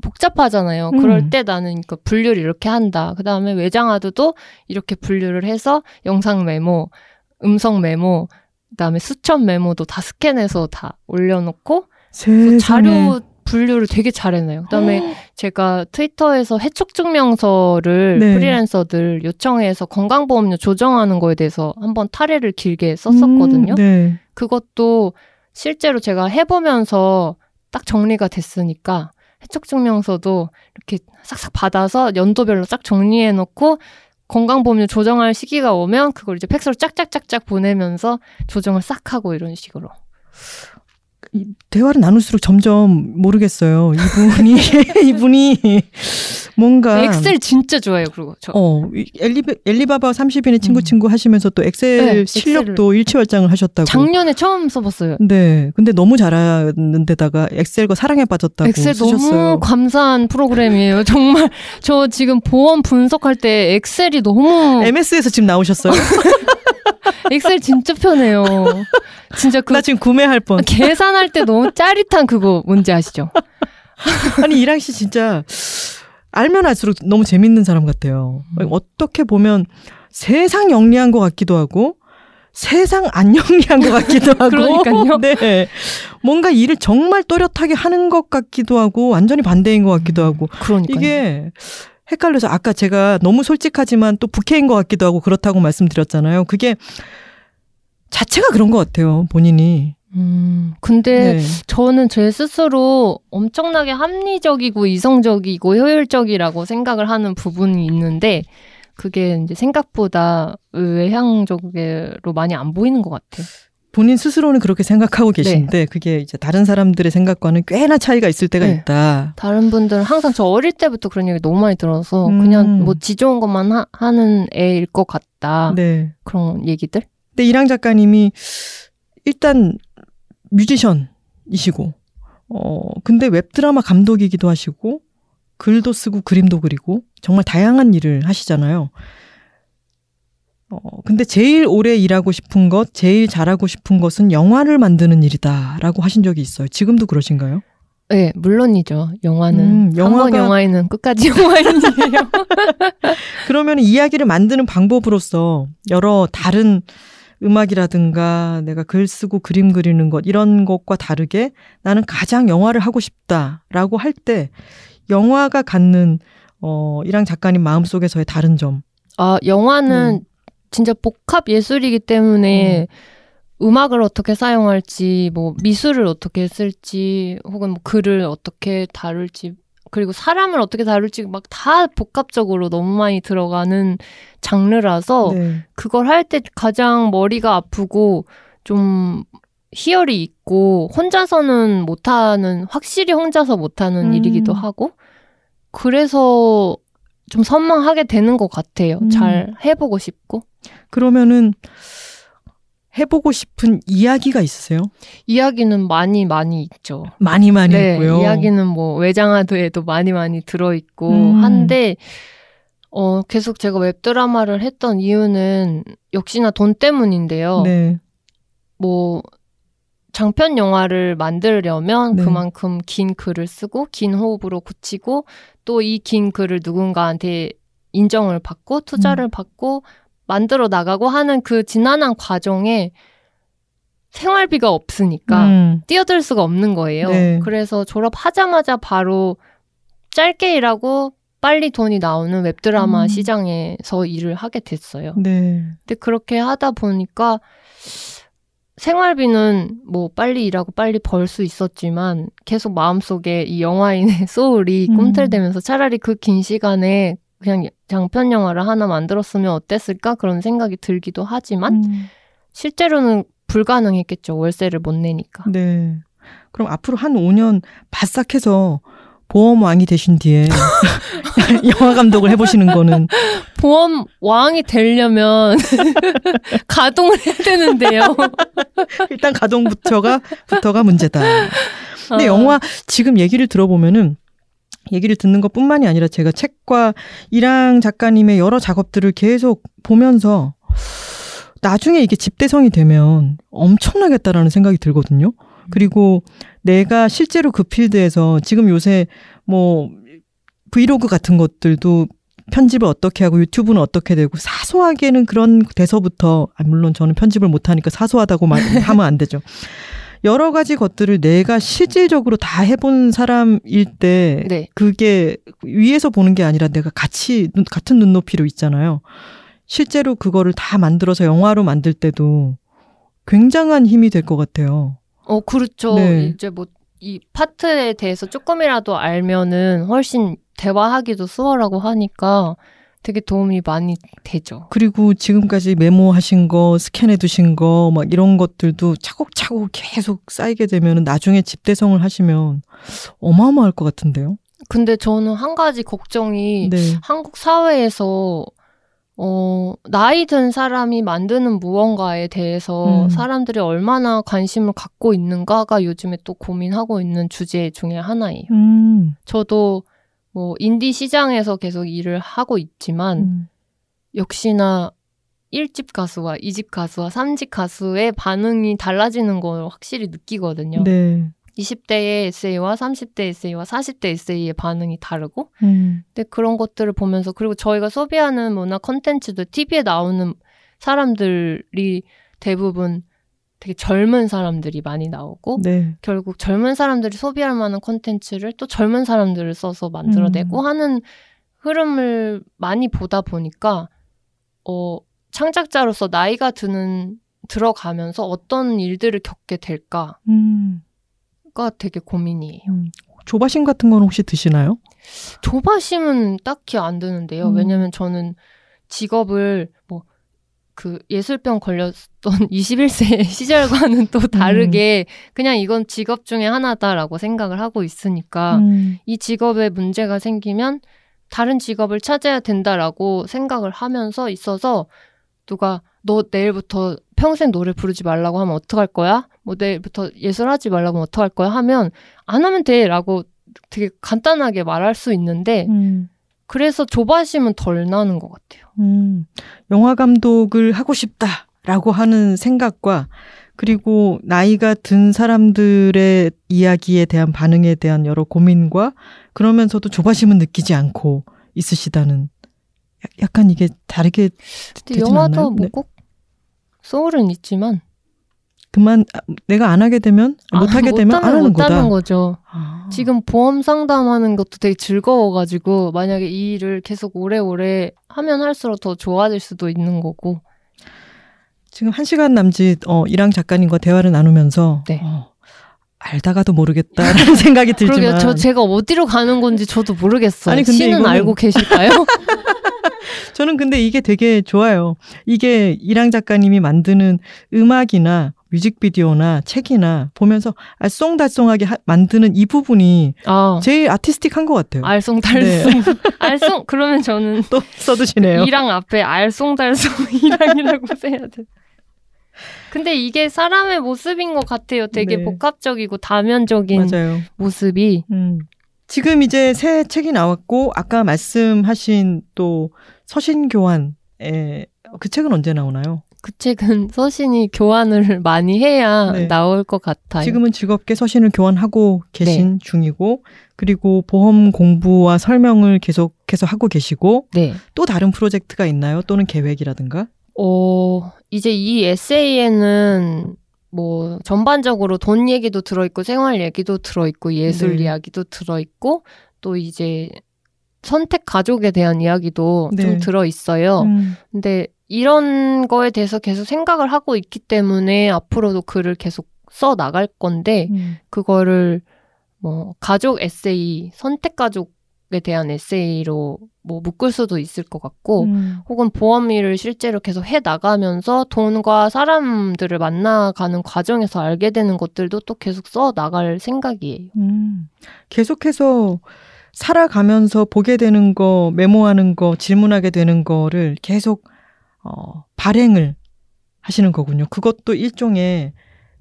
복잡하잖아요. 음. 그럴 때 나는 그 분류를 이렇게 한다. 그 다음에 외장하드도 이렇게 분류를 해서 영상 메모, 음성 메모, 그 다음에 수첩 메모도 다 스캔해서 다 올려놓고 세상에. 자료 분류를 되게 잘해놔요. 그 다음에 제가 트위터에서 해촉 증명서를 네. 프리랜서들 요청해서 건강보험료 조정하는 거에 대해서 한번 타례를 길게 썼었거든요. 음, 네. 그것도 실제로 제가 해보면서 딱 정리가 됐으니까 해촉 증명서도 이렇게 싹싹 받아서 연도별로 싹 정리해놓고 건강보험료 조정할 시기가 오면 그걸 이제 팩스로 짝짝짝짝 보내면서 조정을 싹 하고 이런 식으로. 이 대화를 나눌수록 점점 모르겠어요. 이분이 이분이 뭔가 엑셀 진짜 좋아해요. 그리고 저어이 엘리 엘리바바 30인의 친구 음. 친구 하시면서 또 엑셀 네, 실력도 일취월장을 하셨다고. 작년에 처음 써봤어요. 네. 근데 너무 잘하는 데다가 엑셀과 사랑에 빠졌다고 엑셀 쓰셨어요. 너무 감사한 프로그램이에요. 정말 저 지금 보험 분석할 때 엑셀이 너무 MS에서 지금 나오셨어요? 엑셀 진짜 편해요. 진짜 그 나 지금 구매할 뻔. 계산할 때 너무 짜릿한 그거 뭔지 아시죠? 아니 이랑 씨 진짜 알면 알수록 너무 재밌는 사람 같아요. 음. 어떻게 보면 세상 영리한 것 같기도 하고 세상 안 영리한 것 같기도 하고. 그러니까요. 네. 뭔가 일을 정말 또렷하게 하는 것 같기도 하고 완전히 반대인 것 같기도 하고 그러니까 이게 헷갈려서 아까 제가 너무 솔직하지만 또 부캐인 것 같기도 하고 그렇다고 말씀드렸잖아요. 그게 자체가 그런 것 같아요. 본인이. 음, 근데 네. 저는 제 스스로 엄청나게 합리적이고 이성적이고 효율적이라고 생각을 하는 부분이 있는데 그게 이제 생각보다 외향적으로 많이 안 보이는 것 같아요. 본인 스스로는 그렇게 생각하고 계신데 그게 이제 다른 사람들의 생각과는 꽤나 차이가 있을 때가 네. 있다. 다른 분들은 항상 저 어릴 때부터 그런 얘기 너무 많이 들어서 음. 그냥 뭐 지 좋은 것만 하, 하는 애일 것 같다. 네. 그런 얘기들? 근데 이랑 작가님이 일단 뮤지션이시고 어 근데 웹드라마 감독이기도 하시고 글도 쓰고 그림도 그리고 정말 다양한 일을 하시잖아요. 어, 근데 제일 오래 일하고 싶은 것, 제일 잘하고 싶은 것은 영화를 만드는 일이다라고 하신 적이 있어요. 지금도 그러신가요? 네, 물론이죠. 영화는 음, 영화가... 영화가- 영화에는 끝까지 영화인이에요. 그러면 이야기를 만드는 방법으로서 여러 다른 음악이라든가 내가 글 쓰고 그림 그리는 것 이런 것과 다르게 나는 가장 영화를 하고 싶다라고 할 때 영화가 갖는 어 이랑 작가님 마음속에서의 다른 점. 아, 영화는 음. 진짜 복합 예술이기 때문에 음. 악을 어떻게 사용할지, 뭐 미술을 어떻게 쓸지, 혹은 뭐 글을 어떻게 다룰지, 그리고 사람을 어떻게 다룰지 막 다 복합적으로 너무 많이 들어가는 장르라서 네. 그걸 할 때 가장 머리가 아프고 좀 희열이 있고 혼자서는 못하는 확실히 혼자서 못하는 음. 일이기도 하고 그래서 좀 선망하게 되는 것 같아요. 음. 잘 해보고 싶고 그러면은 해보고 싶은 이야기가 있으세요? 이야기는 많이 많이 있죠. 많이 많이 네, 있고요. 이야기는 뭐 외장하드에도 많이 많이 들어 있고 음. 한데 어 계속 제가 웹 드라마를 했던 이유는 역시나 돈 때문인데요. 네. 뭐 장편 영화를 만들려면 네. 그만큼 긴 글을 쓰고 긴 호흡으로 굳히고 또 이 긴 글을 누군가한테 인정을 받고 투자를 음. 받고 만들어 나가고 하는 그 지난한 과정에 생활비가 없으니까 음. 뛰어들 수가 없는 거예요. 네. 그래서 졸업하자마자 바로 짧게 일하고 빨리 돈이 나오는 웹드라마 음. 시장에서 일을 하게 됐어요. 네. 근데 그렇게 하다 보니까 생활비는 뭐 빨리 일하고 빨리 벌 수 있었지만 계속 마음속에 이 영화인의 소울이 음. 꿈틀대면서 차라리 그 긴 시간에 그냥 장편 영화를 하나 만들었으면 어땠을까 그런 생각이 들기도 하지만 음. 실제로는 불가능했겠죠 월세를 못 내니까 네. 그럼 앞으로 한 5년 바싹 해서 보험왕이 되신 뒤에 영화 감독을 해보시는 거는 보험 왕이 되려면 가동을 해야 되는데요. 일단 가동부터가 부터가 문제다. 근데 아, 영화 지금 얘기를 들어보면은 얘기를 듣는 것뿐만이 아니라 제가 책과 이랑 작가님의 여러 작업들을 계속 보면서 나중에 이게 집대성이 되면 엄청나겠다라는 생각이 들거든요. 그리고 내가 실제로 그 필드에서 지금 요새 뭐 브이로그 같은 것들도 편집을 어떻게 하고 유튜브는 어떻게 되고 사소하게는 그런 데서부터 아, 물론 저는 편집을 못하니까 사소하다고 말, 하면 안 되죠. 여러 가지 것들을 내가 실질적으로 다 해본 사람일 때 네. 그게 위에서 보는 게 아니라 내가 같이 눈- 같은 눈높이로 있잖아요. 실제로 그거를 다 만들어서 영화로 만들 때도 굉장한 힘이 될 것 같아요. 어 그렇죠. 네. 이제 뭐 이 파트에 대해서 조금이라도 알면은 훨씬 대화하기도 수월하고 하니까 되게 도움이 많이 되죠. 그리고 지금까지 메모하신 거, 스캔해 두신 거, 막 이런 것들도 차곡차곡 계속 쌓이게 되면 나중에 집대성을 하시면 어마어마할 것 같은데요. 근데 저는 한 가지 걱정이 네. 한국 사회에서 어, 나이 든 사람이 만드는 무언가에 대해서 음. 사람들이 얼마나 관심을 갖고 있는가가 요즘에 또 고민하고 있는 주제 중에 하나예요. 음. 저도 뭐 인디 시장에서 계속 일을 하고 있지만 음. 역시나 1집 가수와 2집 가수와 3집 가수의 반응이 달라지는 걸 확실히 느끼거든요. 네. 20대의 에세이와 30대 에세이와 40대 에세이의 반응이 다르고 음. 근데 그런 것들을 보면서 그리고 저희가 소비하는 문화 컨텐츠도 TV에 나오는 사람들이 대부분 되게 젊은 사람들이 많이 나오고 네. 결국 젊은 사람들이 소비할 만한 컨텐츠를 또 젊은 사람들을 써서 만들어내고 음. 하는 흐름을 많이 보다 보니까 어 창작자로서 나이가 드는 들어가면서 어떤 일들을 겪게 될까 가 음. 되게 고민이에요. 음. 조바심 같은 건 혹시 드시나요? 조바심은 딱히 안 드는데요. 음. 왜냐면 저는 직업을 뭐 그 예술병 걸렸던 21세 시절과는 또 다르게 그냥 이건 직업 중에 하나다라고 생각을 하고 있으니까 음. 이 직업에 문제가 생기면 다른 직업을 찾아야 된다라고 생각을 하면서 있어서 누가 너 내일부터 평생 노래 부르지 말라고 하면 어떡할 거야? 뭐 내일부터 예술하지 말라고 어떡할 거야? 하면 안 하면 돼라고 되게 간단하게 말할 수 있는데 음. 그래서 조바심은 덜 나는 것 같아요. 음, 영화 감독을 하고 싶다라고 하는 생각과 그리고 나이가 든 사람들의 이야기에 대한 반응에 대한 여러 고민과 그러면서도 조바심은 느끼지 않고 있으시다는 야- 약간 이게 다르게 근데 영화도 않나요? 뭐 네. 꼭 소울은 있지만 그만 아, 내가 안 하게 되면 못 하게 되면 안 하는 거다. 거죠. 아. 지금 보험 상담하는 것도 되게 즐거워가지고 만약에 이 일을 계속 오래오래 하면 할수록 더 좋아질 수도 있는 거고. 지금 한 시간 남짓 어, 이랑 작가님과 대화를 나누면서 네. 어, 알다가도 모르겠다라는 생각이 들지만 그러게요. 저 제가 어디로 가는 건지 저도 모르겠어요. 아니, 근데 씨는 이거는- 알고 계실까요? 저는 근데 이게 되게 좋아요. 이게 이랑 작가님이 만드는 음악이나 뮤직비디오나 책이나 보면서 알쏭달쏭하게 하- 만드는 이 부분이 아, 제일 아티스틱한 것 같아요. 알쏭달쏭. 알쏭 그러면 저는 또 써두시네요. 이랑 앞에 알쏭달쏭 이랑이라고 써야 돼. 근데 이게 사람의 모습인 것 같아요. 되게 네. 복합적이고 다면적인 맞아요. 모습이. 음. 지금 이제 새 책이 나왔고 아까 말씀하신 또 서신 교환에 그 책은 언제 나오나요? 그 책은 서신이 교환을 많이 해야 네. 나올 것 같아요. 지금은 즐겁게 서신을 교환하고 계신 네. 중이고 그리고 보험 공부와 설명을 계속해서 하고 계시고 네. 또 다른 프로젝트가 있나요? 또는 계획이라든가? 어, 이제 이 에세이에는 뭐 전반적으로 돈 얘기도 들어있고 생활 얘기도 들어있고 예술 네. 이야기도 들어있고 또 이제 선택 가족에 대한 이야기도 네. 좀 들어있어요. 음, 근데 이런 거에 대해서 계속 생각을 하고 있기 때문에 앞으로도 글을 계속 써 나갈 건데 음. 그거를 뭐 가족 에세이, 선택 가족에 대한 에세이로 뭐 묶을 수도 있을 것 같고 음. 혹은 보험 일을 실제로 계속 해 나가면서 돈과 사람들을 만나가는 과정에서 알게 되는 것들도 또 계속 써 나갈 생각이에요. 음. 계속해서 살아가면서 보게 되는 거, 메모하는 거, 질문하게 되는 거를 계속 어, 발행을 하시는 거군요. 그것도 일종의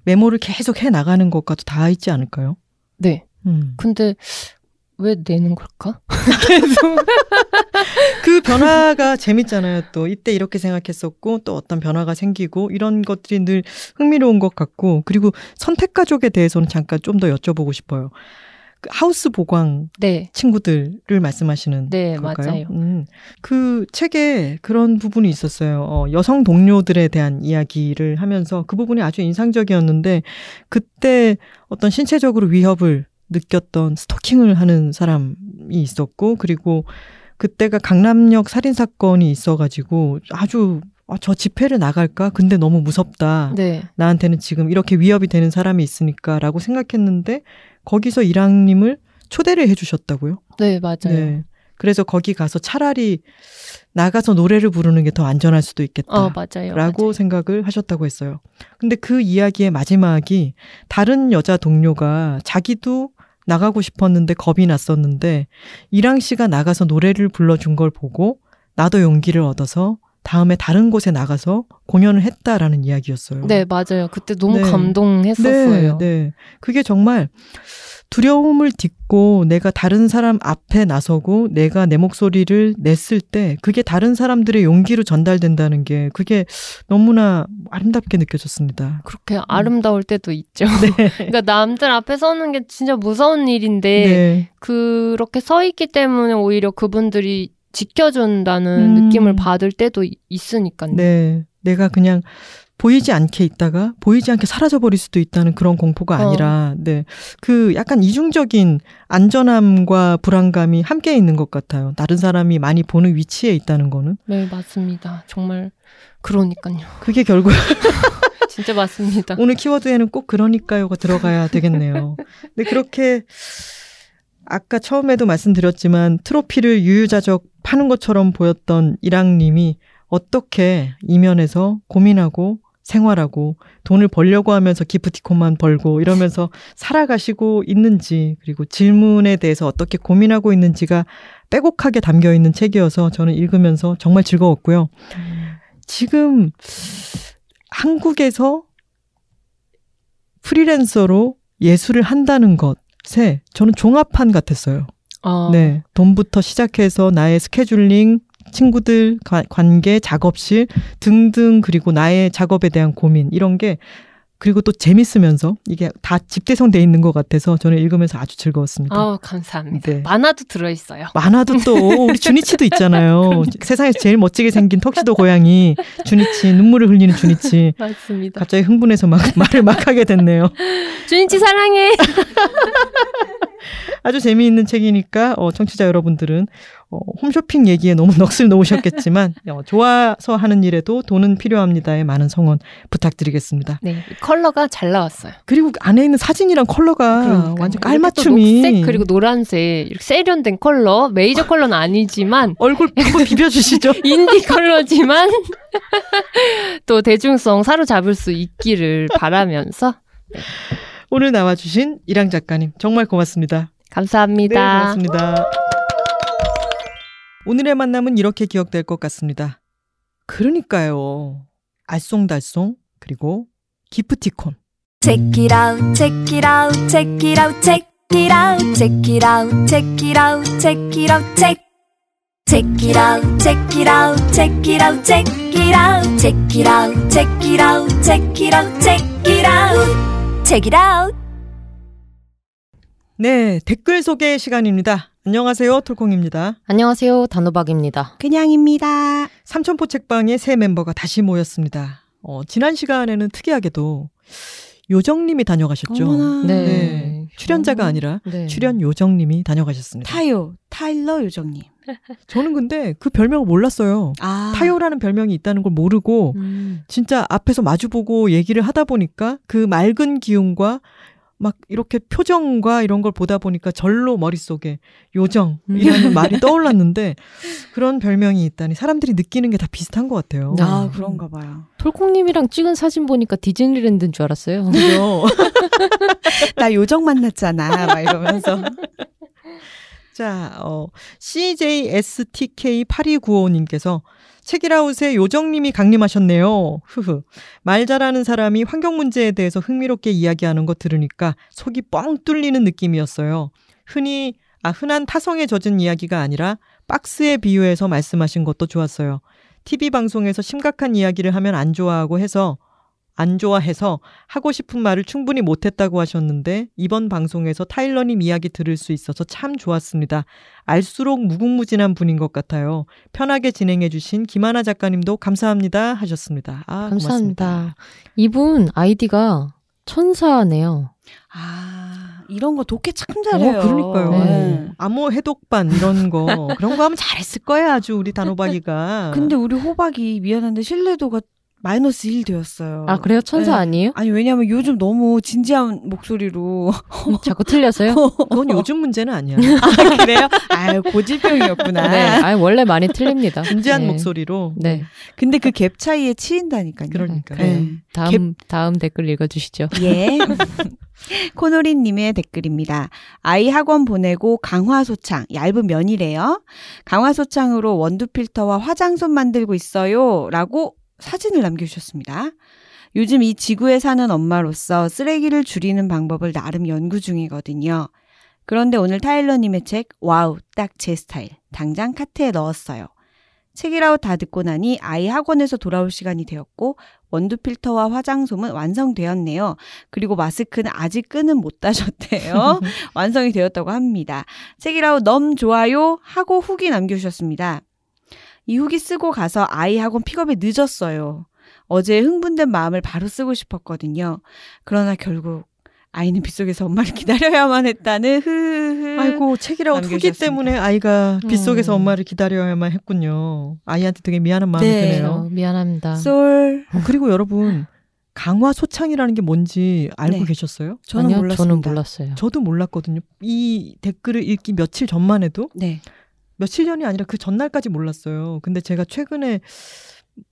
메모를 계속 해 나가는 것과도 다 있지 않을까요? 네. 음. 근데 왜 내는 걸까? 계속 그 변화가 재밌잖아요. 또 이때 이렇게 생각했었고 또 어떤 변화가 생기고 이런 것들이 늘 흥미로운 것 같고 그리고 선택 가족에 대해서는 잠깐 좀 더 여쭤보고 싶어요. 그 하우스 보광 네. 친구들을 말씀하시는 네, 걸까요? 맞아요. 음, 그 책에 그런 부분이 있었어요. 어, 여성 동료들에 대한 이야기를 하면서 그 부분이 아주 인상적이었는데 그때 어떤 신체적으로 위협을 느꼈던 스토킹을 하는 사람이 있었고 그리고 그때가 강남역 살인 사건이 있어가지고 아주 아, 저 집회를 나갈까? 근데 너무 무섭다. 네. 나한테는 지금 이렇게 위협이 되는 사람이 있으니까라고 생각했는데 거기서 이랑님을 초대를 해주셨다고요? 네, 맞아요. 네. 그래서 거기 가서 차라리 나가서 노래를 부르는 게 더 안전할 수도 있겠다. 어, 맞아요. 라고 맞아요. 생각을 하셨다고 했어요. 근데 그 이야기의 마지막이 다른 여자 동료가 자기도 나가고 싶었는데 겁이 났었는데 이랑 씨가 나가서 노래를 불러준 걸 보고 나도 용기를 얻어서 다음에 다른 곳에 나가서 공연을 했다라는 이야기였어요. 네, 맞아요. 그때 너무 네. 감동했었어요. 네, 네. 그게 정말 두려움을 딛고 내가 다른 사람 앞에 나서고 내가 내 목소리를 냈을 때 그게 다른 사람들의 용기로 전달된다는 게 그게 너무나 아름답게 느껴졌습니다. 그렇게 아름다울 때도 있죠. 네. 그러니까 남들 앞에 서는 게 진짜 무서운 일인데 네. 그렇게 서 있기 때문에 오히려 그분들이 지켜준다는 음. 느낌을 받을 때도 이- 있으니까요. 네. 내가 그냥 보이지 않게 있다가 보이지 않게 사라져 버릴 수도 있다는 그런 공포가 어. 아니라, 네. 그 약간 이중적인 안전함과 불안감이 함께 있는 것 같아요. 다른 사람이 많이 보는 위치에 있다는 거는. 네, 맞습니다. 정말 그러니까요. 그게 결국 진짜 맞습니다. 오늘 키워드에는 꼭 그러니까요가 들어가야 되겠네요. 근데 그렇게 아까 처음에도 말씀드렸지만 트로피를 유유자적 파는 것처럼 보였던 이랑님이 어떻게 이면에서 고민하고 생활하고 돈을 벌려고 하면서 기프티콘만 벌고 이러면서 살아가시고 있는지 그리고 질문에 대해서 어떻게 고민하고 있는지가 빼곡하게 담겨 있는 책이어서 저는 읽으면서 정말 즐거웠고요. 지금 한국에서 프리랜서로 예술을 한다는 것 에 저는 종합판 같았어요. 어. 네. 돈부터 시작해서 나의 스케줄링, 친구들 가- 관계, 작업실 등등 그리고 나의 작업에 대한 고민 이런 게 그리고 또 재밌으면서 이게 다 집대성돼 있는 것 같아서 저는 읽으면서 아주 즐거웠습니다. 아, 감사합니다. 네. 만화도 들어 있어요. 만화도 또 우리 주니치도 있잖아요. 세상에서 제일 멋지게 생긴 턱시도 고양이 주니치 눈물을 흘리는 주니치. 맞습니다. 갑자기 흥분해서 막 말을 막 하게 됐네요. 준이치 사랑해. 아주 재미있는 책이니까 어, 청취자 여러분들은 어, 홈쇼핑 얘기에 너무 넋을 놓으셨겠지만 어, 좋아서 하는 일에도 돈은 필요합니다의 많은 성원 부탁드리겠습니다. 네, 컬러가 잘 나왔어요. 그리고 안에 있는 사진이랑 컬러가 그러니까요. 완전 깔맞춤이 녹색 그리고 노란색 이렇게 세련된 컬러 메이저 컬러는 아니지만 얼굴 비벼주시죠. 인디 컬러지만 또 대중성 사로잡을 수 있기를 바라면서 오늘 나와주신 이랑 작가님 정말 고맙습니다. 네, 감사합니다. 고맙습니다. 오늘의 만남은 이렇게 기억될 것 같습니다. 그러니까요. 알쏭달쏭 그리고 기프티콘. Check it out, check it out, check it out, check it out, check it out, check it out, check it out, check. Check it out, check it out, check it out, check it out, check it out, check it out, check it out, check it out, check it out. 네, 댓글 소개 시간입니다. 안녕하세요, 톨콩입니다. 안녕하세요. 단호박입니다. 그냥입니다. 삼천포 책방의 새 멤버가 다시 모였습니다. 어, 지난 시간에는 특이하게도 요정님이 다녀가셨죠. 어머나. 네. 네, 출연자가 아니라 네. 출연 요정님이 다녀가셨습니다. 타요, 타일러 요정님. 저는 근데 그 별명을 몰랐어요. 아, 타요라는 별명이 있다는 걸 모르고 음. 진짜 앞에서 마주보고 얘기를 하다 보니까 그 맑은 기운과 막 이렇게 표정과 이런 걸 보다 보니까 절로 머릿속에 요정이라는 말이 떠올랐는데 그런 별명이 있다니 사람들이 느끼는 게 다 비슷한 것 같아요. 네. 아 그런가 봐요. 톨콩님이랑 찍은 사진 보니까 디즈니랜드인 줄 알았어요. 그죠? 나 요정 만났잖아. 막 이러면서. 자, 어, CJSTK8295님께서 책이라웃에 요정님이 강림하셨네요. 흐흐. 말 잘하는 사람이 환경 문제에 대해서 흥미롭게 이야기하는 거 들으니까 속이 뻥 뚫리는 느낌이었어요. 흔히, 아, 흔한 타성에 젖은 이야기가 아니라 박스에 비유해서 말씀하신 것도 좋았어요. TV 방송에서 심각한 이야기를 하면 안 좋아하고 해서 안 좋아해서 하고 싶은 말을 충분히 못했다고 하셨는데 이번 방송에서 타일러님 이야기 들을 수 있어서 참 좋았습니다. 알수록 무궁무진한 분인 것 같아요. 편하게 진행해주신 김하나 작가님도 감사합니다 하셨습니다. 아, 감사합니다. 고맙습니다. 이분 아이디가 천사네요. 아 이런 거 독해 참 잘해요. 어, 그러니까요. 네. 암호 해독반 이런 거 그런 거 하면 잘했을 거야 아주 우리 단호박이가. 근데 우리 호박이 미안한데 신뢰도가 마이너스 1 되었어요. 아 그래요? 천사 네. 아니에요? 아니 왜냐면 요즘 너무 진지한 목소리로 자꾸 틀려서요? 그건 요즘 문제는 아니야. 아 그래요? 아 고질병이었구나. 네, 아 원래 많이 틀립니다. 진지한 네. 목소리로. 네, 근데 그 갭 차이에 치인다니까요. 그러니까. 네. 다음 다음 댓글 읽어주시죠. 예. 코노리님의 댓글입니다. 아이 학원 보내고 강화소창, 얇은 면이래요. 강화소창으로 원두 필터와 화장솜 만들고 있어요. 라고 사진을 남겨주셨습니다. 요즘 이 지구에 사는 엄마로서 쓰레기를 줄이는 방법을 나름 연구 중이거든요. 그런데 오늘 타일러님의 책, wow, 딱 제 스타일. 당장 카트에 넣었어요. 책읽아웃 다 듣고 나니 아이 학원에서 돌아올 시간이 되었고, 원두 필터와 화장솜은 완성되었네요. 그리고 마스크는 아직 끈은 못 다셨대요. 완성이 되었다고 합니다. 책이라웃 너무 좋아요 하고 후기 남겨주셨습니다. 이 후기 쓰고 가서 아이 학원 픽업에 늦었어요. 어제 흥분된 마음을 바로 쓰고 싶었거든요. 그러나 결국 아이는 빗속에서 엄마를 기다려야만 했다는 흐흐흐. 아이고 책이라고 후기 남겨주셨습니다. 때문에 아이가 빗속에서 음. 엄마를 기다려야만 했군요. 아이한테 되게 미안한 마음이 네. 드네요. 어, 미안합니다. 쏠. 어, 그리고 여러분 강화 소창이라는 게 뭔지 알고 네. 계셨어요? 저는 아니요, 몰랐습니다. 저는 몰랐어요. 저도 몰랐거든요. 이 댓글을 읽기 며칠 전만 해도 네. 며칠 전이 아니라 그 전날까지 몰랐어요. 근데 제가 최근에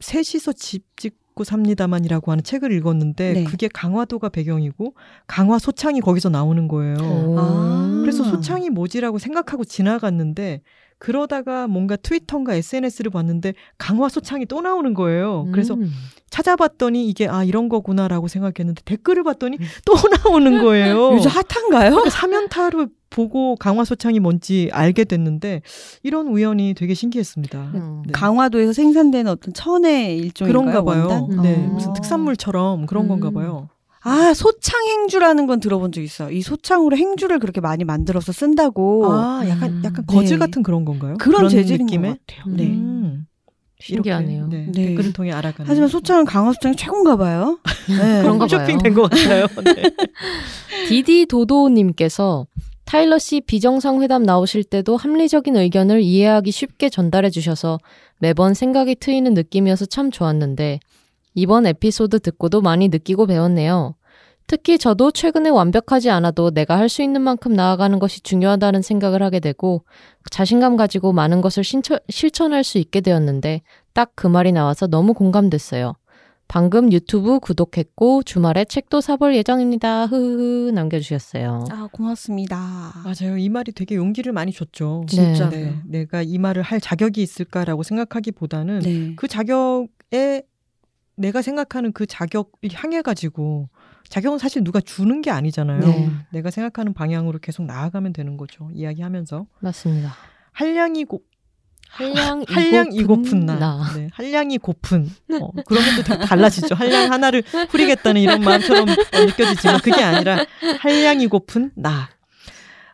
셋이서 집 짓고 삽니다만이라고 하는 책을 읽었는데 네. 그게 강화도가 배경이고 강화 소창이 거기서 나오는 거예요. 오. 아. 그래서 소창이 뭐지라고 생각하고 지나갔는데 그러다가 뭔가 트위터인가 SNS를 봤는데 강화 소창이 또 나오는 거예요. 그래서 음. 찾아봤더니 이게 아 이런 거구나라고 생각했는데 댓글을 봤더니 또 나오는 거예요. 요즘 핫한가요? 그러니까 사면타로 보고 강화 소창이 뭔지 알게 됐는데 이런 우연이 되게 신기했습니다. 음. 네. 강화도에서 생산되는 어떤 천의 일종인가요? 그런가 봐요. 원단? 네, 어. 무슨 특산물처럼 그런 음. 건가 봐요. 아 소창 행주라는 건 들어본 적 있어요. 이 소창으로 행주를 그렇게 많이 만들어서 쓴다고 아, 약간 음. 약간 거즈 네. 같은 그런 건가요? 그런, 재질인 느낌의? 것 같아요. 음. 네. 음. 신기하네요. 네. 네. 댓글을 통해 알아가는. 하지만 소창은 강화 소창이 최고인가 봐요. 네. 그런가 봐요. 쇼핑 된것 같아요. 네. 디디 도도님께서 타일러 씨 비정상 회담 나오실 때도 합리적인 의견을 이해하기 쉽게 전달해 주셔서 매번 생각이 트이는 느낌이어서 참 좋았는데 이번 에피소드 듣고도 많이 느끼고 배웠네요. 특히 저도 최근에 완벽하지 않아도 내가 할 수 있는 만큼 나아가는 것이 중요하다는 생각을 하게 되고 자신감 가지고 많은 것을 신처, 실천할 수 있게 되었는데 딱 그 말이 나와서 너무 공감됐어요. 방금 유튜브 구독했고 주말에 책도 사볼 예정입니다. 흐흐 남겨주셨어요. 아 고맙습니다. 맞아요. 이 말이 되게 용기를 많이 줬죠. 진짜. 네. 내가 이 말을 할 자격이 있을까라고 생각하기보다는 네. 그 자격에 내가 생각하는 그 자격을 향해 가지고 자격은 사실 누가 주는 게 아니잖아요. 네. 내가 생각하는 방향으로 계속 나아가면 되는 거죠. 이야기하면서 맞습니다. 한량이 고 한량 한량 이 고픈 나. 나. 네, 한량이 고픈. 어, 그런 것도 되게 달라지죠. 한량 하나를 후리겠다는 이런 마음처럼 어, 느껴지지만 그게 아니라 한량이 고픈 나.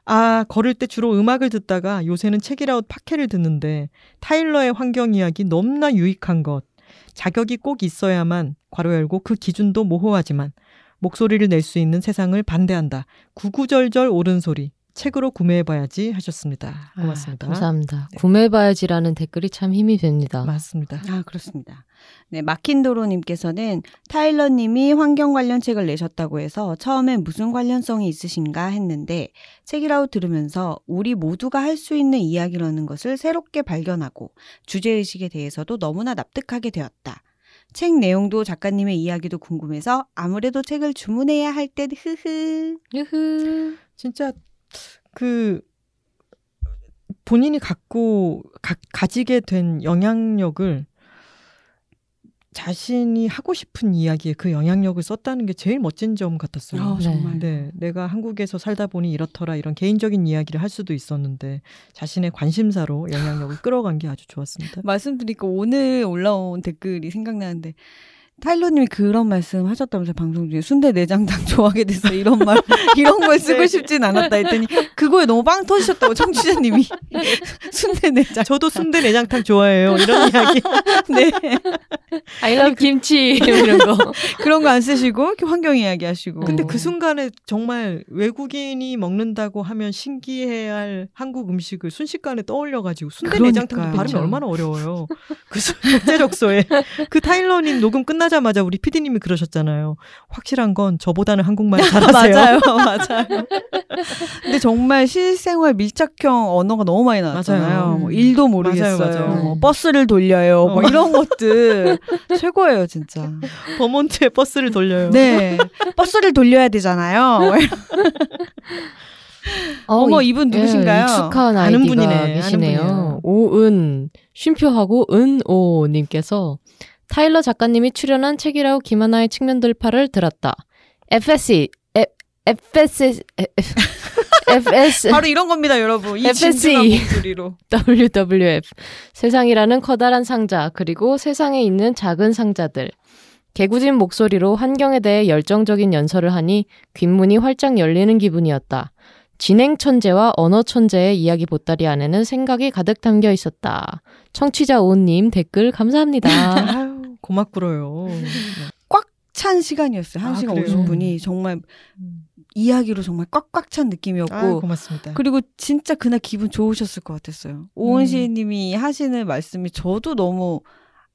아, 걸을 때 주로 음악을 듣다가 요새는 책이라웃 팟캐를 듣는데 타일러의 환경 이야기 너무나 유익한 것. 자격이 꼭 있어야만 괄호 열고 그 기준도 모호하지만 목소리를 낼 수 있는 세상을 반대한다. 구구절절 옳은 소리. 책으로 구매해봐야지 하셨습니다. 고맙습니다. 아, 감사합니다. 네. 구매해봐야지라는 댓글이 참 힘이 됩니다. 맞습니다. 아 그렇습니다. 네 마킨도로님께서는 타일러님이 환경 관련 책을 내셨다고 해서 처음엔 무슨 관련성이 있으신가 했는데 책이라고 들으면서 우리 모두가 할 수 있는 이야기라는 것을 새롭게 발견하고 주제 의식에 대해서도 너무나 납득하게 되었다. 책 내용도 작가님의 이야기도 궁금해서 아무래도 책을 주문해야 할듯 흐흐. 유후. 진짜 그 본인이 갖고 가, 가지게 된 영향력을 자신이 하고 싶은 이야기에 그 영향력을 썼다는 게 제일 멋진 점 같았어요. 아, 정말. 네, 내가 한국에서 살다 보니 이렇더라 이런 개인적인 이야기를 할 수도 있었는데 자신의 관심사로 영향력을 끌어간 게 아주 좋았습니다. 말씀드리니까 오늘 올라온 댓글이 생각나는데 타일러님이 그런 말씀 하셨다면서 방송 중에 순대 내장탕 좋아하게 됐어 이런 말 이런 걸 쓰고 네. 싶진 않았다 했더니 그거에 너무 빵 터지셨다고 청취자님이 순대 내장 저도 순대 내장탕 좋아해요. 이런 이야기. 네 I love 김치 이런 거. 그런 거 안 쓰시고 이렇게 환경 이야기 하시고 근데 어. 그 순간에 정말 외국인이 먹는다고 하면 신기해할 한국 음식을 순식간에 떠올려가지고 순대 내장탕도. 발음이. 얼마나 어려워요. 그 수- 적재적소에 그 타일러님 녹음 끝나자마자 우리 PD님이 그러셨잖아요. 확실한 건 저보다는 한국말 잘하세요. 맞아요 맞아요 근데 정말 실생활 밀착형 언어가 너무 많이 나왔잖아요 맞아요. 뭐 일도 모르겠어요 맞아요, 맞아요. 뭐 버스를 돌려요 뭐 어. 이런 것들 최고예요 진짜 버몬트에 버스를 돌려요. 네. 버스를 돌려야 되잖아요. 어머, 이분 누구신가요? 예, 익숙한 아는 아이디가 분이네, 계시네요. 오은 쉼표하고 은오 님께서 타일러 작가님이 출연한 책이라고 김하나의 측면들파를 들었다. FSC, F- FSC, FS, 바로 이런 겁니다, 여러분. 이. 진중한 목소리로. WWF 세상이라는 커다란 상자 그리고 세상에 있는 작은 상자들 개구진 목소리로 환경에 대해 열정적인 연설을 하니 귓문이 활짝 열리는 기분이었다. 진행 천재와 언어 천재의 이야기 보따리 안에는 생각이 가득 담겨 있었다. 청취자 오님 댓글 감사합니다. 아유, 고맙구려요. 찬 시간이었어요. 한 아, 시간 그래요? 50분이 정말 이야기로 정말 꽉꽉 찬 느낌이었고. 아유, 고맙습니다. 그리고 진짜 그날 기분 좋으셨을 것 같았어요. 오은 음. 시인님이 하시는 말씀이 저도 너무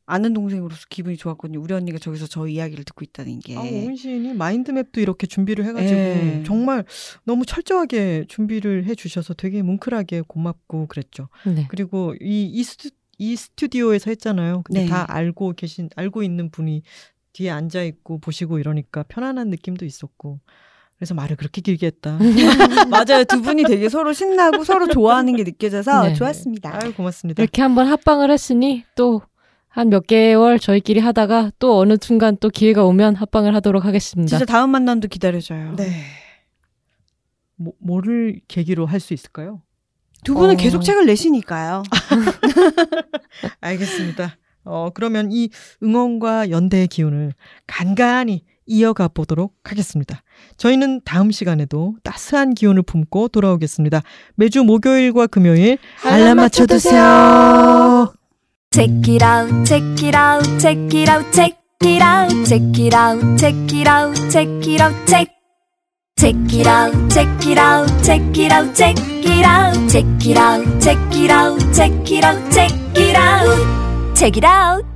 아는 동생으로서 기분이 좋았거든요. 우리 언니가 저기서 저 이야기를 듣고 있다는 게. 아, 오은 시인이 마인드맵도 이렇게 준비를 해가지고 예. 정말 너무 철저하게 준비를 해주셔서 되게 뭉클하게 고맙고 그랬죠. 네. 그리고 이, 이, 스튜, 이 스튜디오에서 했잖아요. 근데 네. 다 알고 계신 알고 있는 분이 뒤에 앉아 있고 보시고 이러니까 편안한 느낌도 있었고. 그래서 말을 그렇게 길게 했다. 맞아요. 두 분이 되게 서로 신나고 서로 좋아하는 게 느껴져서 네. 좋았습니다. 아유 고맙습니다. 이렇게 한번 합방을 했으니 또 한 몇 개월 저희끼리 하다가 또 어느 순간 또 기회가 오면 합방을 하도록 하겠습니다. 진짜 다음 만남도 기다려줘요. 네. 뭐, 뭐를 계기로 할 수 있을까요? 두 분은 어. 계속 책을 내시니까요. 알겠습니다. 어, 그러면 이 응원과 연대의 기운을 간간히 이어가 보도록 하겠습니다. 저희는 다음 시간에도 따스한 기운을 품고 돌아오겠습니다. 매주 목요일과 금요일 알람 맞춰 두세요. Check it out, check it out, check it out, check it out, check it out, check it out, check it out, check. Check it out, check it out, check it out, check it out, check it out, check it out, check it out, check it out, check it out.